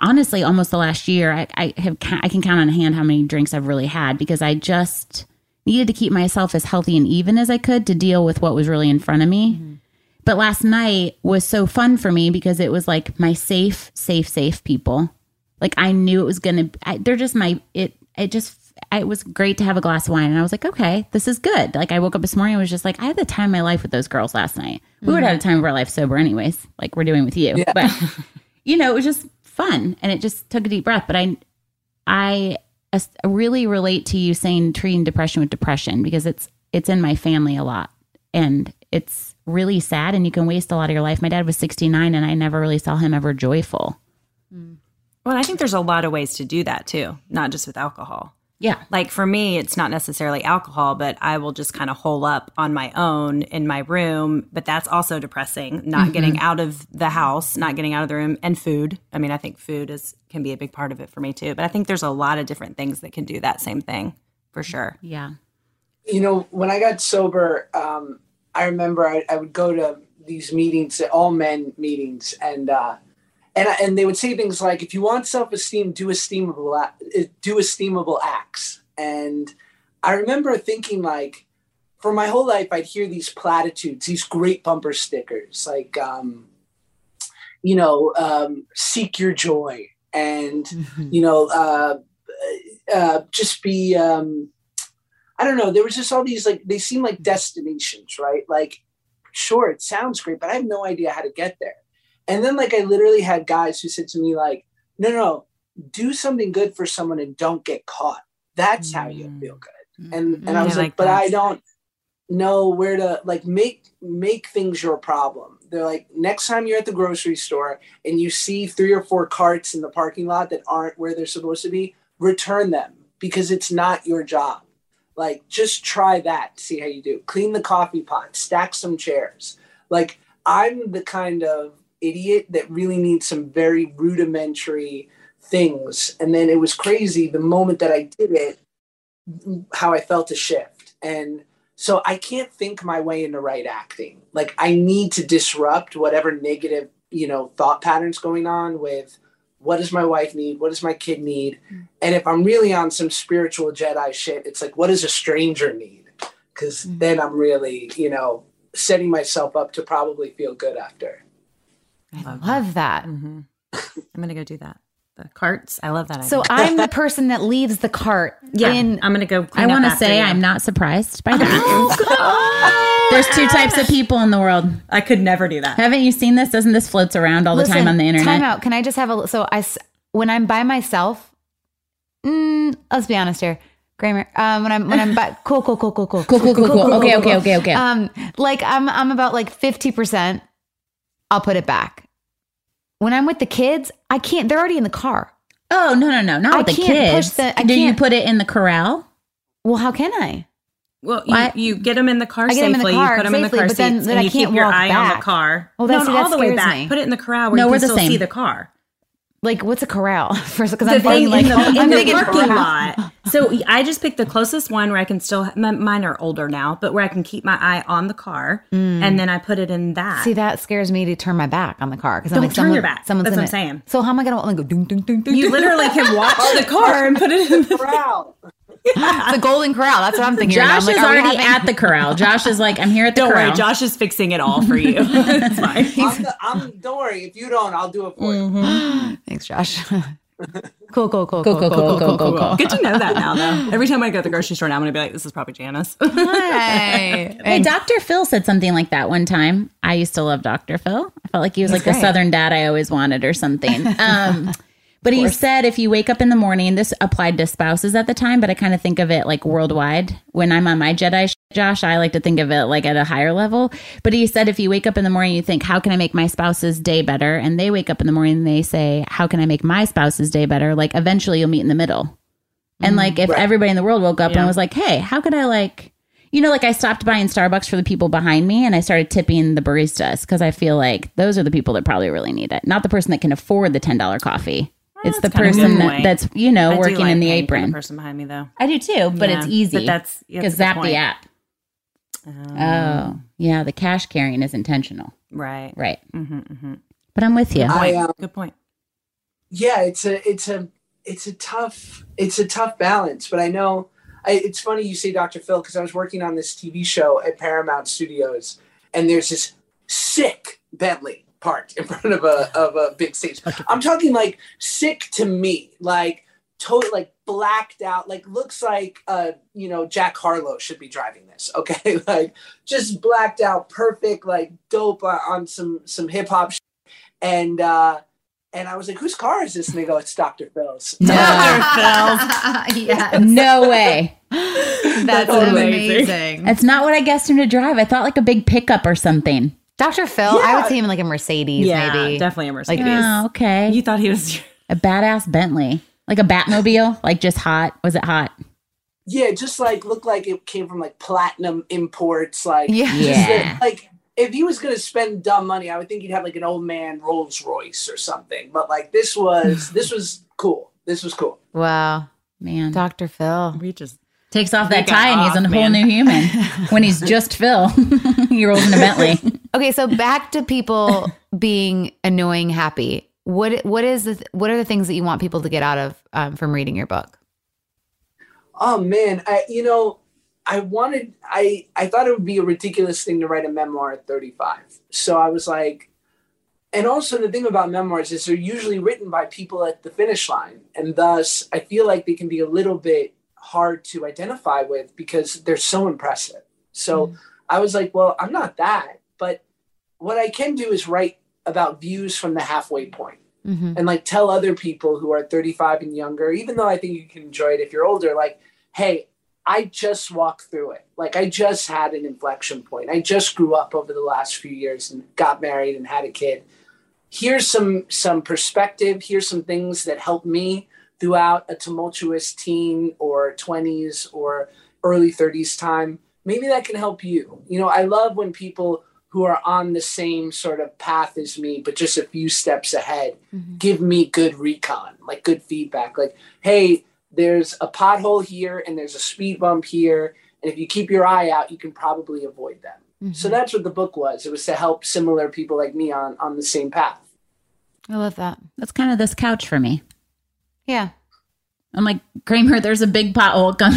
honestly, almost the last year, I, I have, I can count on a hand how many drinks I've really had because I just needed to keep myself as healthy and even as I could to deal with what was really in front of me. Mm-hmm. But last night was so fun for me because it was like my safe, safe, safe people. Like I knew it was gonna. I, they're just my. It. It just. It was great to have a glass of wine, and I was like, okay, this is good. Like I woke up this morning, and was just like, I had the time of my life with those girls last night. We would have mm-hmm. had a time of our life sober, anyways, like we're doing with you. But <laughs> you know, it was just fun, and it just took a deep breath. But I, I really relate to you saying treating depression with depression because it's it's in my family a lot, and it's really sad, and you can waste a lot of your life. My dad was sixty nine, and I never really saw him ever joyful. Well, I think there's a lot of ways to do that too, not just with alcohol. Yeah. Like for me, it's not necessarily alcohol, but I will just kind of hole up on my own in my room. But that's also depressing. Not getting out of the house, not getting out of the room, and food. I mean, I think food is can be a big part of it for me too. But I think there's a lot of different things that can do that same thing for sure. Yeah. you know, when I got sober, um, I remember I, I would go to these meetings, all men meetings, and uh, and I- and they would say things like, "If you want self esteem, do esteemable do esteemable acts." And I remember thinking like, for my whole life, I'd hear these platitudes, these great bumper stickers, like, um, you know, um, seek your joy, and you know, uh, uh, just be. Um, I don't know. There was just all these like they seem like destinations, right? Like, sure, it sounds great, but I have no idea how to get there. And then like I literally had guys who said to me like, no, no, do something good for someone and don't get caught. That's how you feel good. And and I Mm, was I like, like but. I don't know where to like make make things your problem. They're like next time you're at the grocery store and you see three or four carts in the parking lot that aren't where they're supposed to be, return them because it's not your job. Like just try that, see how you do. Clean the coffee pot, stack some chairs. Like I'm the kind of idiot that really needs some very rudimentary things. And then it was crazy the moment that I did it, how I felt a shift. And so I can't think my way into right acting. Like I need to disrupt whatever negative, you know, thought patterns going on with what does my wife need? What does my kid need? Mm-hmm. And if I'm really on some spiritual Jedi shit, it's like, what does a stranger need? Because mm-hmm. then I'm really, you know, setting myself up to probably feel good after. I love that. Mm-hmm. I'm gonna go do that. the carts. I love that. So idea. I'm the <laughs> person that leaves the cart yeah, in. I'm gonna go. I clean up want to say you. I'm not surprised by that. <laughs> There's two types of people in the world. I could never do that. Haven't you seen this? Doesn't this floats around all the time on the internet? Time out. Can I just have a so I s- when I'm by myself? Mm, let's be honest here, Kramer. Um, when I'm when I'm by <laughs> cool, cool, cool, cool, cool, Cool, cool, cool, cool. Okay, okay, okay, okay. Um, like I'm I'm about like fifty percent. I'll put it back. When I'm with the kids, I can't. They're already in the car. Oh no, no, no, not I with the can't kids. push the- I Do you can't- put it in the corral? Well, how can I? Well, you, What? you get them in the car I get 'em in the safely. car you put them in the safely, car but then- seats, then and I you can't keep your walk eye on the car. Well, that's- not see, all the way back. me. Put it in the corral where No, you can still same. see the car. Like, what's a corral? <laughs> First, because I'm thinking thing like in the, in the parking lot. So I just picked the closest one where I can still. m- Mine are older now, but where I can keep my eye on the car, and then I put it in that. Mm. See, that scares me to turn my back on the car because I'm Don't like, turn someone, your back. Someone's That's in what I'm it. saying. So how am I gonna like go ding ding ding ding? you literally can watch the car and put it in the <laughs> Corral. the golden corral. That's what I'm thinking. right now. I'm Josh like, is already having- at the corral. Josh is like, I'm here at the Don't corral. worry, Josh is fixing it all for you. <laughs> it's fine. I'm, the, I'm don't worry. If you don't, I'll do it for you. <gasps> Thanks, Josh. <laughs> cool, cool, cool, Cool, cool, cool, cool, cool, cool. Good to know that now, though. Every time I go to the grocery store now, I'm gonna be like, "This is probably Janice." <laughs> Hey, Hey, Dr. Phil said something like that one time. I used to love Dr. Phil. I felt like he was like the. Southern dad I always wanted or something. Um, but he said if you wake up in the morning, this applied to spouses at the time, but I kind of think of it like worldwide. When I'm on my Jedi, sh- Josh, I like to think of it like at a higher level. But he said if you wake up in the morning, you think, how can I make my spouse's day better? And they wake up in the morning and they say, how can I make my spouse's day better? Like eventually you'll meet in the middle. And like if everybody in the world woke up and was like, hey, how could I like, you know, like I stopped buying Starbucks for the people behind me and I started tipping the baristas because I feel like those are the people that probably really need it, not the person that can afford the $10 coffee. It's the that's kinda a person that, that's, you know, I working like in the paying for apron. person behind me, though. I do too, but Yeah, it's easy. but that's- yeah, because zap good the point. app. Oh, yeah. The cash carrying is intentional. Right. Right. Mm-hmm, But I'm with you. I, um, Good point. yeah, it's a it's a it's a tough it's a tough balance. But I know I, it's funny you say Dr. Phil because I was working on this TV show at Paramount Studios, and there's this sick Bentley parked in front of a of a big stage. I'm talking like sick to me, like totally like blacked out, like looks like uh you know Jack Harlow should be driving this. <laughs> Okay, like just blacked out, perfect, like dope uh, on some some hip hop, shit. and uh and I was like, whose car is this? And they go, it's Dr. Phil's. <laughs> Dr. Phil's. <laughs> yeah, no way. that's amazing. amazing. That's not what I guessed him to drive. I thought like a big pickup or something. Dr. Phil, I would see him in like a Mercedes, Yeah, maybe. definitely a Mercedes. Oh, okay. You thought he was. <laughs> a badass Bentley. Like a Batmobile, like just hot. Was it hot? Yeah, just like looked like it came from like platinum imports. Like, Yeah. just Yeah. that- like if he was gonna spend dumb money, I would think he'd have like an old man Rolls Royce or something. But like this was this was cool. This was cool. Wow. Man. Dr. Phil. We just. Takes off that got tie and he's off, a whole man. new human. <laughs> when he's just Phil, <laughs> he rolls in a Bentley. <laughs> Okay, so back to people being annoying happy. What what is the, what are the things that you want people to get out of um, from reading your book? Oh man, I you know, I wanted I I thought it would be a ridiculous thing to write a memoir at 35. So I was like and also the thing about memoirs is they're usually written by people at the finish line and thus I feel like they can be a little bit hard to identify with because they're so impressive. So I was like, well, I'm not that, but what I can do is write about views from the halfway point Mm-hmm. and like tell other people who are 35 and younger, even though I think you can enjoy it if you're older, like, hey, I just walked through it. Like I just had an inflection point. I just grew up over the last few years and got married and had a kid. Here's some some perspective. Here's some things that helped me throughout a tumultuous teen or 20s or early 30s time. Maybe that can help you. You know, I love when people who are on the same sort of path as me, but just a few steps ahead, mm-hmm. give me good recon, like good feedback. Like, hey, there's a pothole here and there's a speed bump here. And if you keep your eye out, you can probably avoid them. So mm-hmm. that's what the book was. It was to help similar people like me on on the same path. I love that. That's kind of this couch for me. Yeah. I'm like, Kramer, there's a big pothole coming.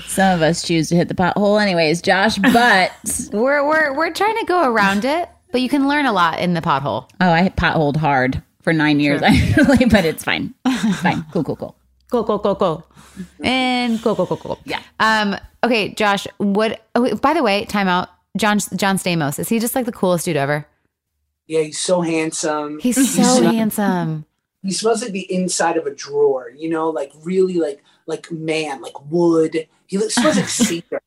<laughs> Some of us choose to hit the pothole anyways, Josh, but <laughs> We're we're we're trying to go around it. but you can learn a lot in the pothole. Oh, I potholed hard for nine years, actually, <laughs> but it's fine. It's fine. Cool, cool, cool. Go, go, go, go. And go, go, go, go. Yeah. Um, okay, Josh, what oh, by the way, time out. John John Stamos, is he just like the coolest dude ever? Yeah, he's so handsome. He's so not- handsome. he smells like the inside of a drawer, you know, like really like like man, like wood. He looks smells like <laughs> cedar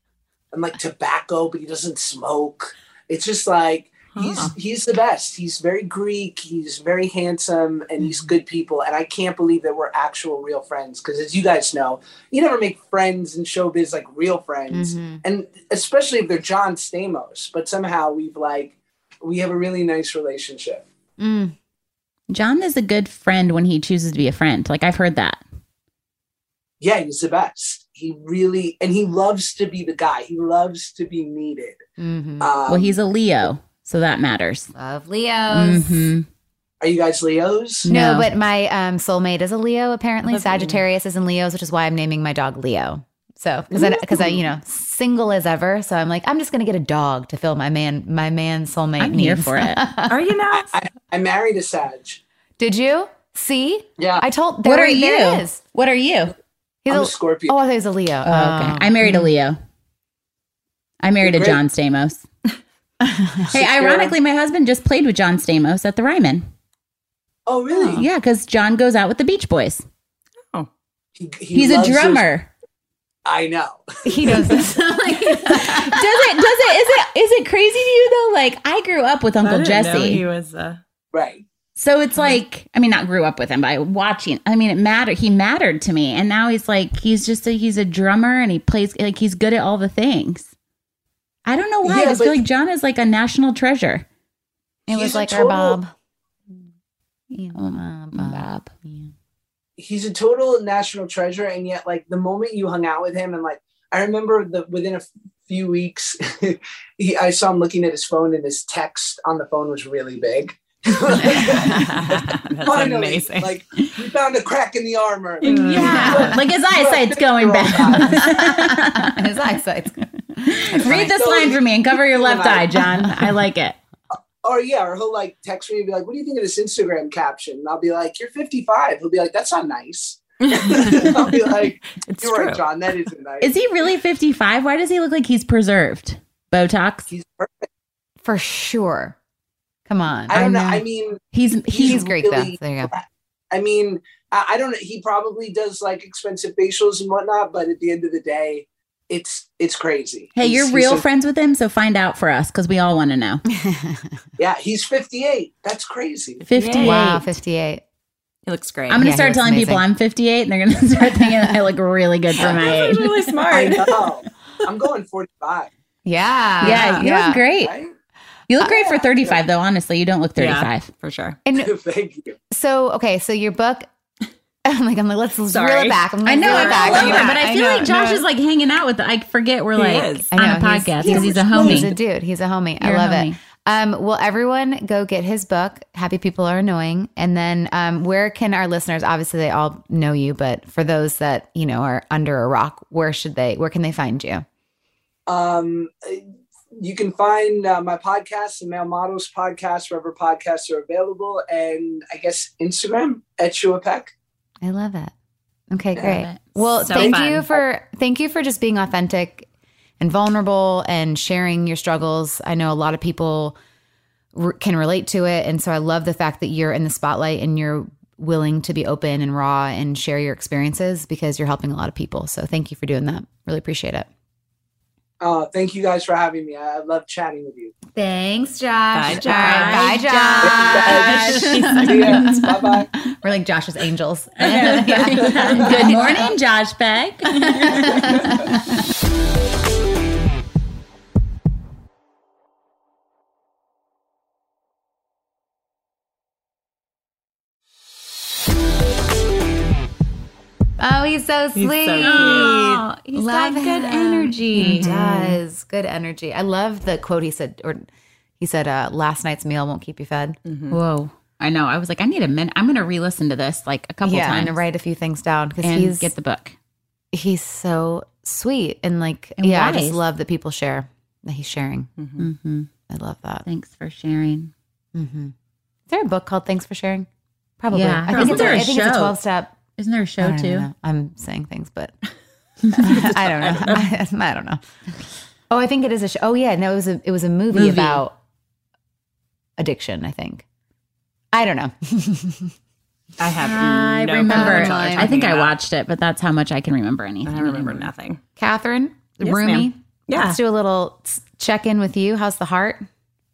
and like tobacco, but he doesn't smoke. It's just like he's he's the best. He's very Greek. He's very handsome, and he's good people. And I can't believe that we're actual real friends. Because as you guys know, you never make friends in showbiz like real friends, mm-hmm. and especially if they're John Stamos. But somehow we've like we have a really nice relationship. Mm. John is a good friend when he chooses to be a friend. Like I've heard that. yeah, he's the best. He really and he loves to be the guy. He loves to be needed. Mm-hmm. Um, well, he's a Leo, so that matters. Love Leos. Mhm. Are you guys Leos? No, No. but my um, soulmate is a Leo. Apparently, Sagittarius is in Leos, which is why I'm naming my dog Leo. So, because I, because I, you know, single as ever. So I'm like, I'm just gonna get a dog to fill my man, my man soulmate. I'm here for it. <laughs> Are you <laughs> not? I, I married a Sag. Did you see? Yeah. I told. what are you? There. What are you? He's I'm a Scorpio. Oh, I thought he was a Leo. Oh, okay. Oh. I married a Leo. I married a John Stamos. <laughs> hey, ironically, my husband just played with John Stamos at the Ryman. Oh, really? Yeah, because John goes out with the Beach Boys. Oh. He, he He's a loves those- drummer. I know. he knows <laughs> this. does it? Does it? Is it? Is it crazy to you though? Like I grew up with Uncle Jesse, he was. Uh, right. so it's like I mean, not grew up with him, but I watching. I mean, it mattered. He mattered to me, and now he's like he's just a, he's a drummer and he plays like he's good at all the things. I don't know why. I just feel like John is like a national treasure. It was a like our Bob. Yeah, Bob. Bob. He's a total national treasure, and yet, like the moment you hung out with him, and like I remember the within a f- few weeks, <laughs> he, I saw him looking at his phone, and his text on the phone was really big. <laughs> <laughs> That's Finally, amazing. Like we found a crack in the armor. Yeah, like his eyesight's going bad. His eyesight's. Read this line for me and cover your left eye, John. I like it. Or yeah, or he'll like text me and be like, "What do you think of this Instagram caption?" And I'll be like, "You're 55." He'll be like, "That's not nice." <laughs> <laughs> I'll be like, It's "You're true. right, John. That isn't nice." Is he really 55? Why does he look like he's preserved? Botox? He's perfect. For sure. Come on. I don't know. know. I mean, He's He's he's Greek really- though. There you go. I mean, I, I don't know. He probably does like expensive facials and whatnot, but at the end of the day, it's it's crazy. Hey, He's- you're he's real a- friends with him, so find out for us because we all want to know. <laughs> Yeah, he's 58. That's crazy. 58. Wow, 58. He looks great. I'm going to Yeah, start looks telling people. I'm 58 and they're going <laughs> to start thinking I look really good for my <laughs> That's age. really I smart. know. I'm going 45. Yeah. Yeah, you look great. Right? You look great for 35, though. Honestly, you don't look 35. Yeah, for sure. And Thank you. so, okay, so your book. <laughs> I'm like, I'm like, let's reel Sorry. it back. I'm I know, reel I'm it back. all over, reel it but. I feel know, like Josh no. is like hanging out with. The, I forget we're He like is. On know, a podcast because he's a we're- He's a dude. He's a homie. I You're a love homie. it. Um, well, everyone go get his book, Happy People Are Annoying. And then um, where can our listeners, obviously they all know you, but for those that, you know, are under a rock, where should they, where can they find you? Um, you can find uh, my podcast, the Male Models Podcast, wherever podcasts are available, and I guess Instagram at Shua Peck. I love it. Okay, great. It. Well, So thank fun. you for thank you for just being authentic and vulnerable and sharing your struggles. I know a lot of people r- can relate to it, and so I love the fact that you're in the spotlight and you're willing to be open and raw and share your experiences because you're helping a lot of people. So thank you for doing that. Really appreciate it. Uh, thank you guys for having me. I I love chatting with you. Thanks, Josh. Bye, Josh. All right, bye, Josh. Josh. <laughs> Bye bye. We're like Josh's angels. <laughs> <laughs> Good morning, Josh Peck. Oh, he's so sweet. cute. Oh, he's Love got good him. energy. He does. Good energy. I love the quote he said, or he said, uh, last night's meal won't keep you fed. Whoa. I know. I was like, I need a minute. I'm going to re listen to this like a couple yeah, times and write a few things down because he's get the book. he's so sweet and like And yeah, I just love that people share that he's sharing. Mm-hmm. I love that. Thanks for sharing. Is there a book called Thanks for Sharing? Probably. Yeah. I think, Isn't it's a, a I think it's a 12 step. Isn't there a show too? I'm saying things, but <laughs> <laughs> I don't know. I, <laughs> I don't know. Oh, I think it is a show. Oh, yeah. No, it was a, it was a movie, Movie. about addiction, I think. I don't know. I have. I no remember. clue what y'all are I talking think I watched it, but that's how much I can remember anything. I remember nothing. Catherine, Yes, Roomy. Yeah. Let's do a little check in with you. How's the heart?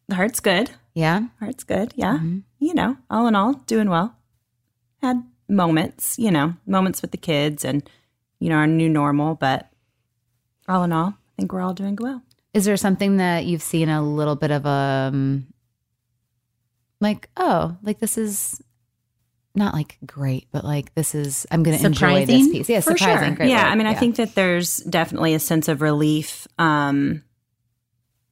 The heart's good. Yeah. Heart's good. Yeah. Mm-hmm. You know, all in all, doing well. Had moments, you know, moments with the kids and, you know, our new normal, but all in all, I think we're all doing well. Is there something that you've seen a little bit of a, um, like, oh, like this is not like great, but like this is, I'm going to enjoy this piece. Yeah, surprising. sure. Great yeah, word. I mean, I think that there's definitely a sense of relief um,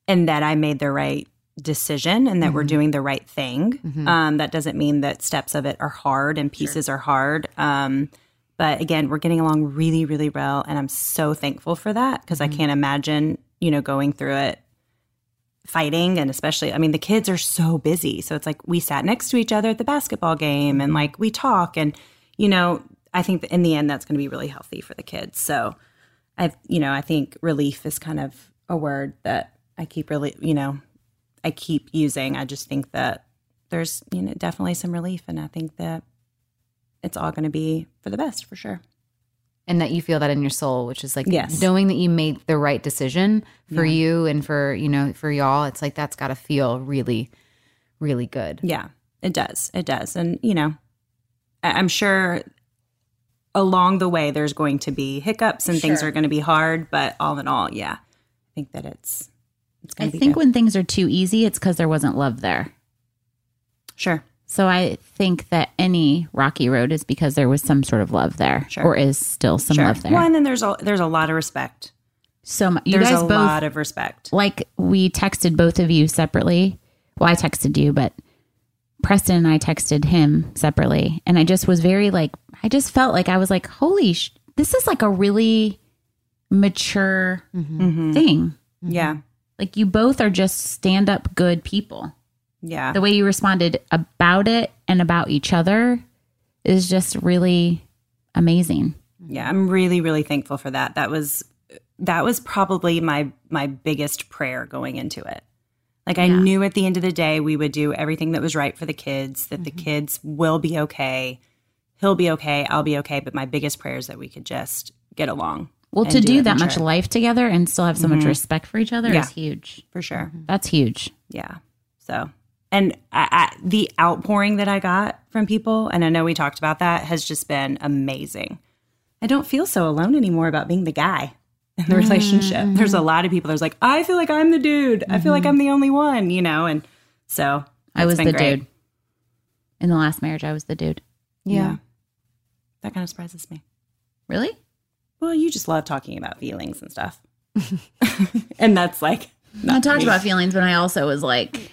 and that I made the right decision and that we're doing the right thing. Um, that doesn't mean that steps of it are hard and pieces are hard. Um, but again, we're getting along really, really well. And I'm so thankful for that because I can't imagine, you know, going through it fighting and especially i mean the kids are so busy so it's like we sat next to each other at the basketball game and like we talk and you know i think that in the end that's going to be really healthy for the kids so i you know i think relief is kind of a word that i keep really you know i keep using i just think that there's you know definitely some relief and i think that it's all going to be for the best for sure and that you feel that in your soul, which is like Yes. knowing that you made the right decision for you and for, you know, for y'all. It's like that's got to feel really, really good. Yeah, it does. It does. And, you know, I- I'm sure along the way there's going to be hiccups and things are going to be hard, but all in all, yeah, I think that it's it's I going to be think good. when things are too easy, it's because there wasn't love there. sure. So I think that any rocky road is because there was some sort of love there, Sure. or is still some Sure. love there. Well, and then there's a there's a lot of respect. So mu- you there's guys a both lot of respect. like we texted both of you separately. Well, I texted you, but Preston and I texted him separately, and I just was very like, I just felt like I was like, holy, sh- this is like a really mature mm-hmm. thing. Yeah. Like you both are just stand up good people. Yeah. The way you responded about it and about each other is just really amazing. Yeah, I'm really really thankful for that. That was that was probably my my biggest prayer going into it. Like I knew at the end of the day we would do everything that was right for the kids, that the mm-hmm. kids will be okay. He'll be okay, I'll be okay, but my biggest prayer is that we could just get along. Well, to do it that much life together and still have so much mm-hmm. respect for each other Yeah. is huge. for sure. Mm-hmm. That's huge. Yeah. So, and I, I, the outpouring that I got from people, and I know we talked about that, has just been amazing. I don't feel so alone anymore about being the guy in the relationship. Mm-hmm. There's a lot of people that's like, I feel like I'm the dude. I feel like I'm the only one, you know? And so I was the great. dude. In the last marriage, I was the dude. Yeah. That kind of surprises me. Really? Well, you just love talking about feelings and stuff. <laughs> and that's like, I talked about feelings, but I also was like,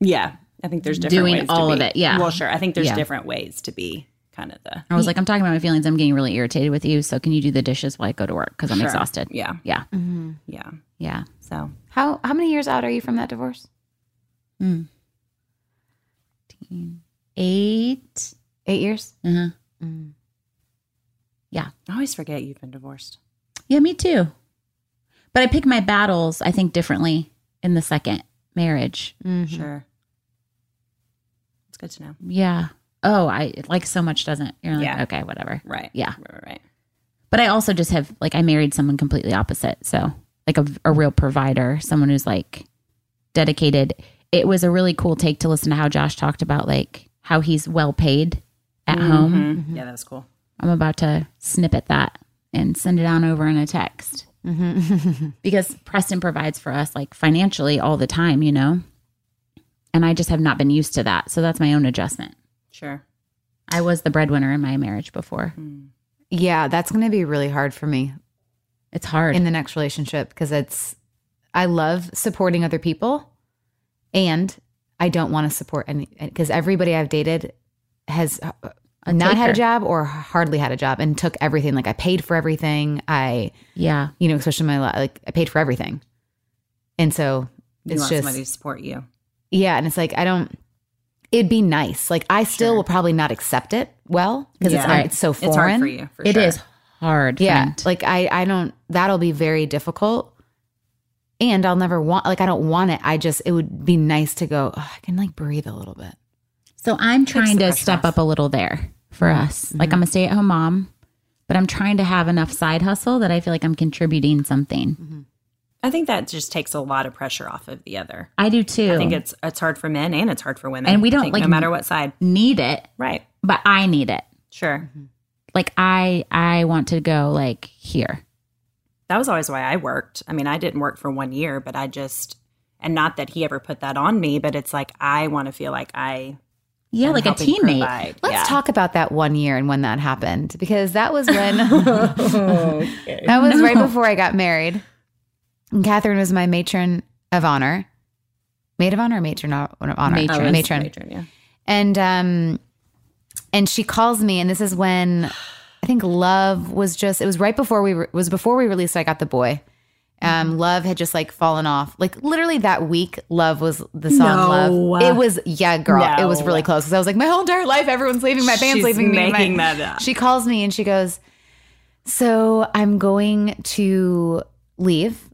yeah, I think there's different Doing ways to all of be. it, yeah. Well, sure. I think there's Yeah. different ways to be kind of the I was like, I'm talking about my feelings. I'm getting really irritated with you. So can you do the dishes while I go to work? Because I'm Sure. exhausted. Yeah. Yeah. Mm-hmm. Yeah. Yeah. So How how many years out are you from that divorce? Hmm. Eight. Eight years. Uh-huh. I always forget you've been divorced. Yeah, me too. But I pick my battles, I think, differently in the second marriage. Mm-hmm. Sure. It's good to know. Yeah. Oh, I like so much doesn't. You're like, Yeah. okay, whatever. Right. Yeah. Right. right, right. But I also just have like I married someone completely opposite. So like a, a real provider, someone who's like dedicated. It was a really cool take to listen to how Josh talked about like how he's well paid at home. Mm-hmm. Mm-hmm. Yeah, that was cool. I'm about to snippet that and send it on over in a text. Mm-hmm. <laughs> because Preston provides for us like financially all the time, you know? And I just have not been used to that. So that's my own adjustment. Sure. I was the breadwinner in my marriage before. Hmm. Yeah, that's going to be really hard for me It's hard. in the next relationship because it's I love supporting other people and I don't want to support any because everybody I've dated has uh, not had a job or hardly had a job and took everything like I paid for everything I yeah. you know especially my like I paid for everything and so You It's want just somebody to support you. yeah, and it's like I don't. It'd be nice. Like I still will probably not accept it well because Yeah. it's it's so foreign. It's hard for you. For It sure. is hard. Yeah, friend. like I I don't. That'll be very difficult. And I'll never want like I don't want it. I just it would be nice to go. Oh, I can like breathe a little bit. So I'm trying to step off. up a little there for us. Like I'm a mm-hmm. stay at home mom, but I'm trying to have enough side hustle that I feel like I'm contributing something. Mm-hmm. I think that just takes a lot of pressure off of the other. I do too. I think it's it's hard for men and it's hard for women. And we don't, think, like, no matter what side. need it, Right. but I need it. Sure. Mm-hmm. Like I I want to go like here. That was always why I worked. I mean, I didn't work for one year, but I just and not that he ever put that on me, but it's like I want to feel like I Yeah, like a teammate. provide. Let's Yeah. talk about that one year and when that happened because that was when <laughs> <laughs> that was right before I got married. And Catherine was my matron of honor, maid of honor, matron of honor, Matron. Oh, matron. matron, yeah. and um, and she calls me, and this is when I think love was just. It was right before we re- was before we released. I got the boy. Um, love had just like fallen off. Like literally that week, love was the song. No. Love. It was yeah, girl. It was really close because I was like, my whole entire life, everyone's leaving. My band's She's leaving me. making My- that up. She calls me and she goes, "So I'm going to leave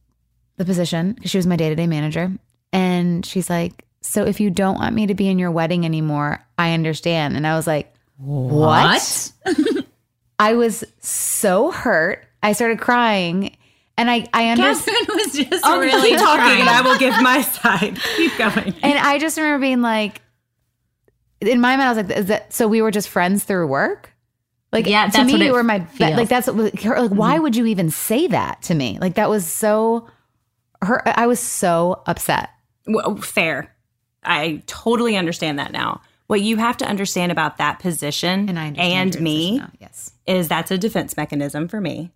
the position because she was my day to day manager. And she's like, So if you don't want me to be in your wedding anymore, I understand. And I was like, What? <laughs> I was so hurt. I started crying. And I, I understand. Catherine was just Oh, really keep talking, trying. and I will give my side. <laughs> Keep going. And I just remember being like, in my mind, I was like, is that so we were just friends through work? Like, Yeah, to me, you were my, be- feels. Mm-hmm. like, that's what, like, why would you even say that to me? Like, that was so, her, I was so upset. Well, fair. I totally understand that now. What you have to understand about that position And I and me now, Yes. is that's a defense mechanism for me.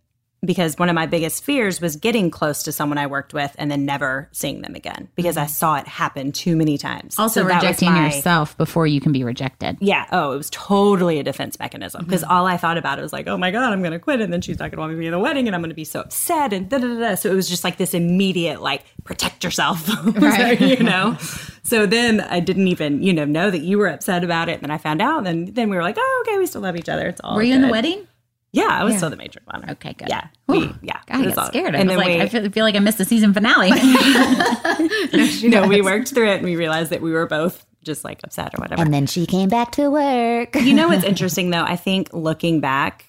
Because one of my biggest fears was getting close to someone I worked with and then never seeing them again because I saw it happen too many times. also So rejecting my- yourself before you can be rejected. Yeah. Oh, it was totally a defense mechanism because Mm-hmm. all I thought about it was like, oh my God, I'm going to quit. And then she's not going to want me to be in the wedding and I'm going to be so upset. And da da da. So it was just like this immediate, like, protect yourself. <laughs> right. you know? So then I didn't even, you know, know that you were upset about it. And then I found out. And then we were like, oh, okay, we still love each other. It's all Were you in the wedding? Yeah. I was still the matron of honor. Okay, good. Yeah. Whew. We, yeah. God, I it was got all- scared. I And was then like, we, I feel, feel like I missed the season finale. <laughs> <laughs> no, we worked through it and we realized that we were both just like upset or whatever. And then she came back to work. You know what's <laughs> interesting though? I think looking back,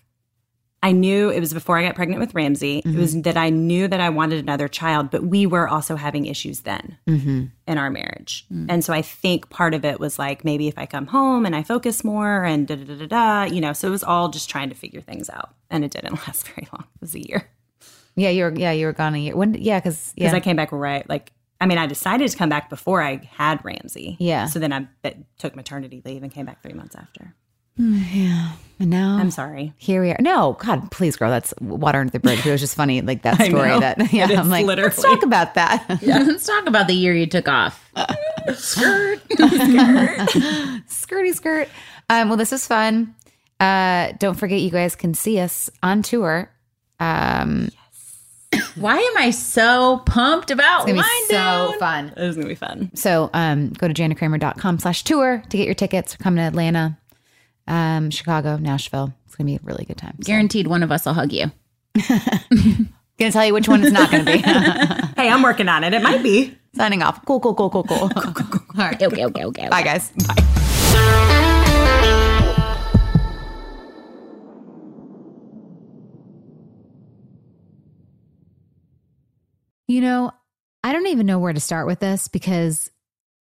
I knew it was before I got pregnant with Ramsey. It was mm-hmm. that I knew that I wanted another child, but we were also having issues then mm-hmm. in our marriage. Mm. And so I think part of it was like maybe if I come home and I focus more and da da da da da, you know, so it was all just trying to figure things out. And it didn't <laughs> last very long. It was a year. Yeah, you were. Yeah, you were gone a year. When? Yeah, because Because yeah, I came back right, like, I mean, I decided to come back before I had Ramsey. Yeah. So then I took maternity leave and came back three months after. <sighs> and now I'm sorry. here we are. No, God, please, girl, that's water under the bridge. It was just funny, like that <laughs> story. That yeah, I'm like, literally. let's talk about that. <laughs> <laughs> Let's talk about the year you took off. Skirt. Skirty skirt. Um, well, this was fun. Uh, don't forget, you guys can see us on tour. Um, Why am I so pumped about it's gonna be so Down? fun. It was gonna be fun. So um, go to janakramer.com slash tour to get your tickets. Come to Atlanta, um, Chicago, Nashville. It's going to be a really good time. So, Guaranteed one of us will hug you. <laughs> going to tell you which one it's not going to be. <laughs> Hey, I'm working on it. It might be. Signing off. Cool, cool, cool, cool, cool. <laughs> All right. Okay, okay, okay. Bye, guys. Bye. You know, I don't even know where to start with this because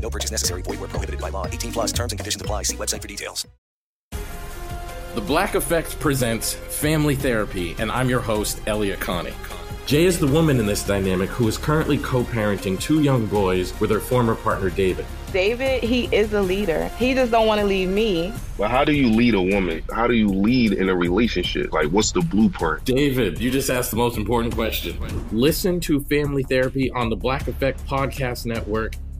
No purchase necessary. Void where prohibited by law. 18 plus terms and conditions apply. See website for details. The Black Effect presents Family Therapy, and I'm your host, Elliot Connie. Jay is the woman in this dynamic who is currently co parenting two young boys with her former partner, David. David, he is a leader. He just don't want to leave me. Well, how do you lead a woman? How do you lead in a relationship? Like, what's the blueprint? David, you just asked the most important question. Listen to Family Therapy on the Black Effect Podcast Network,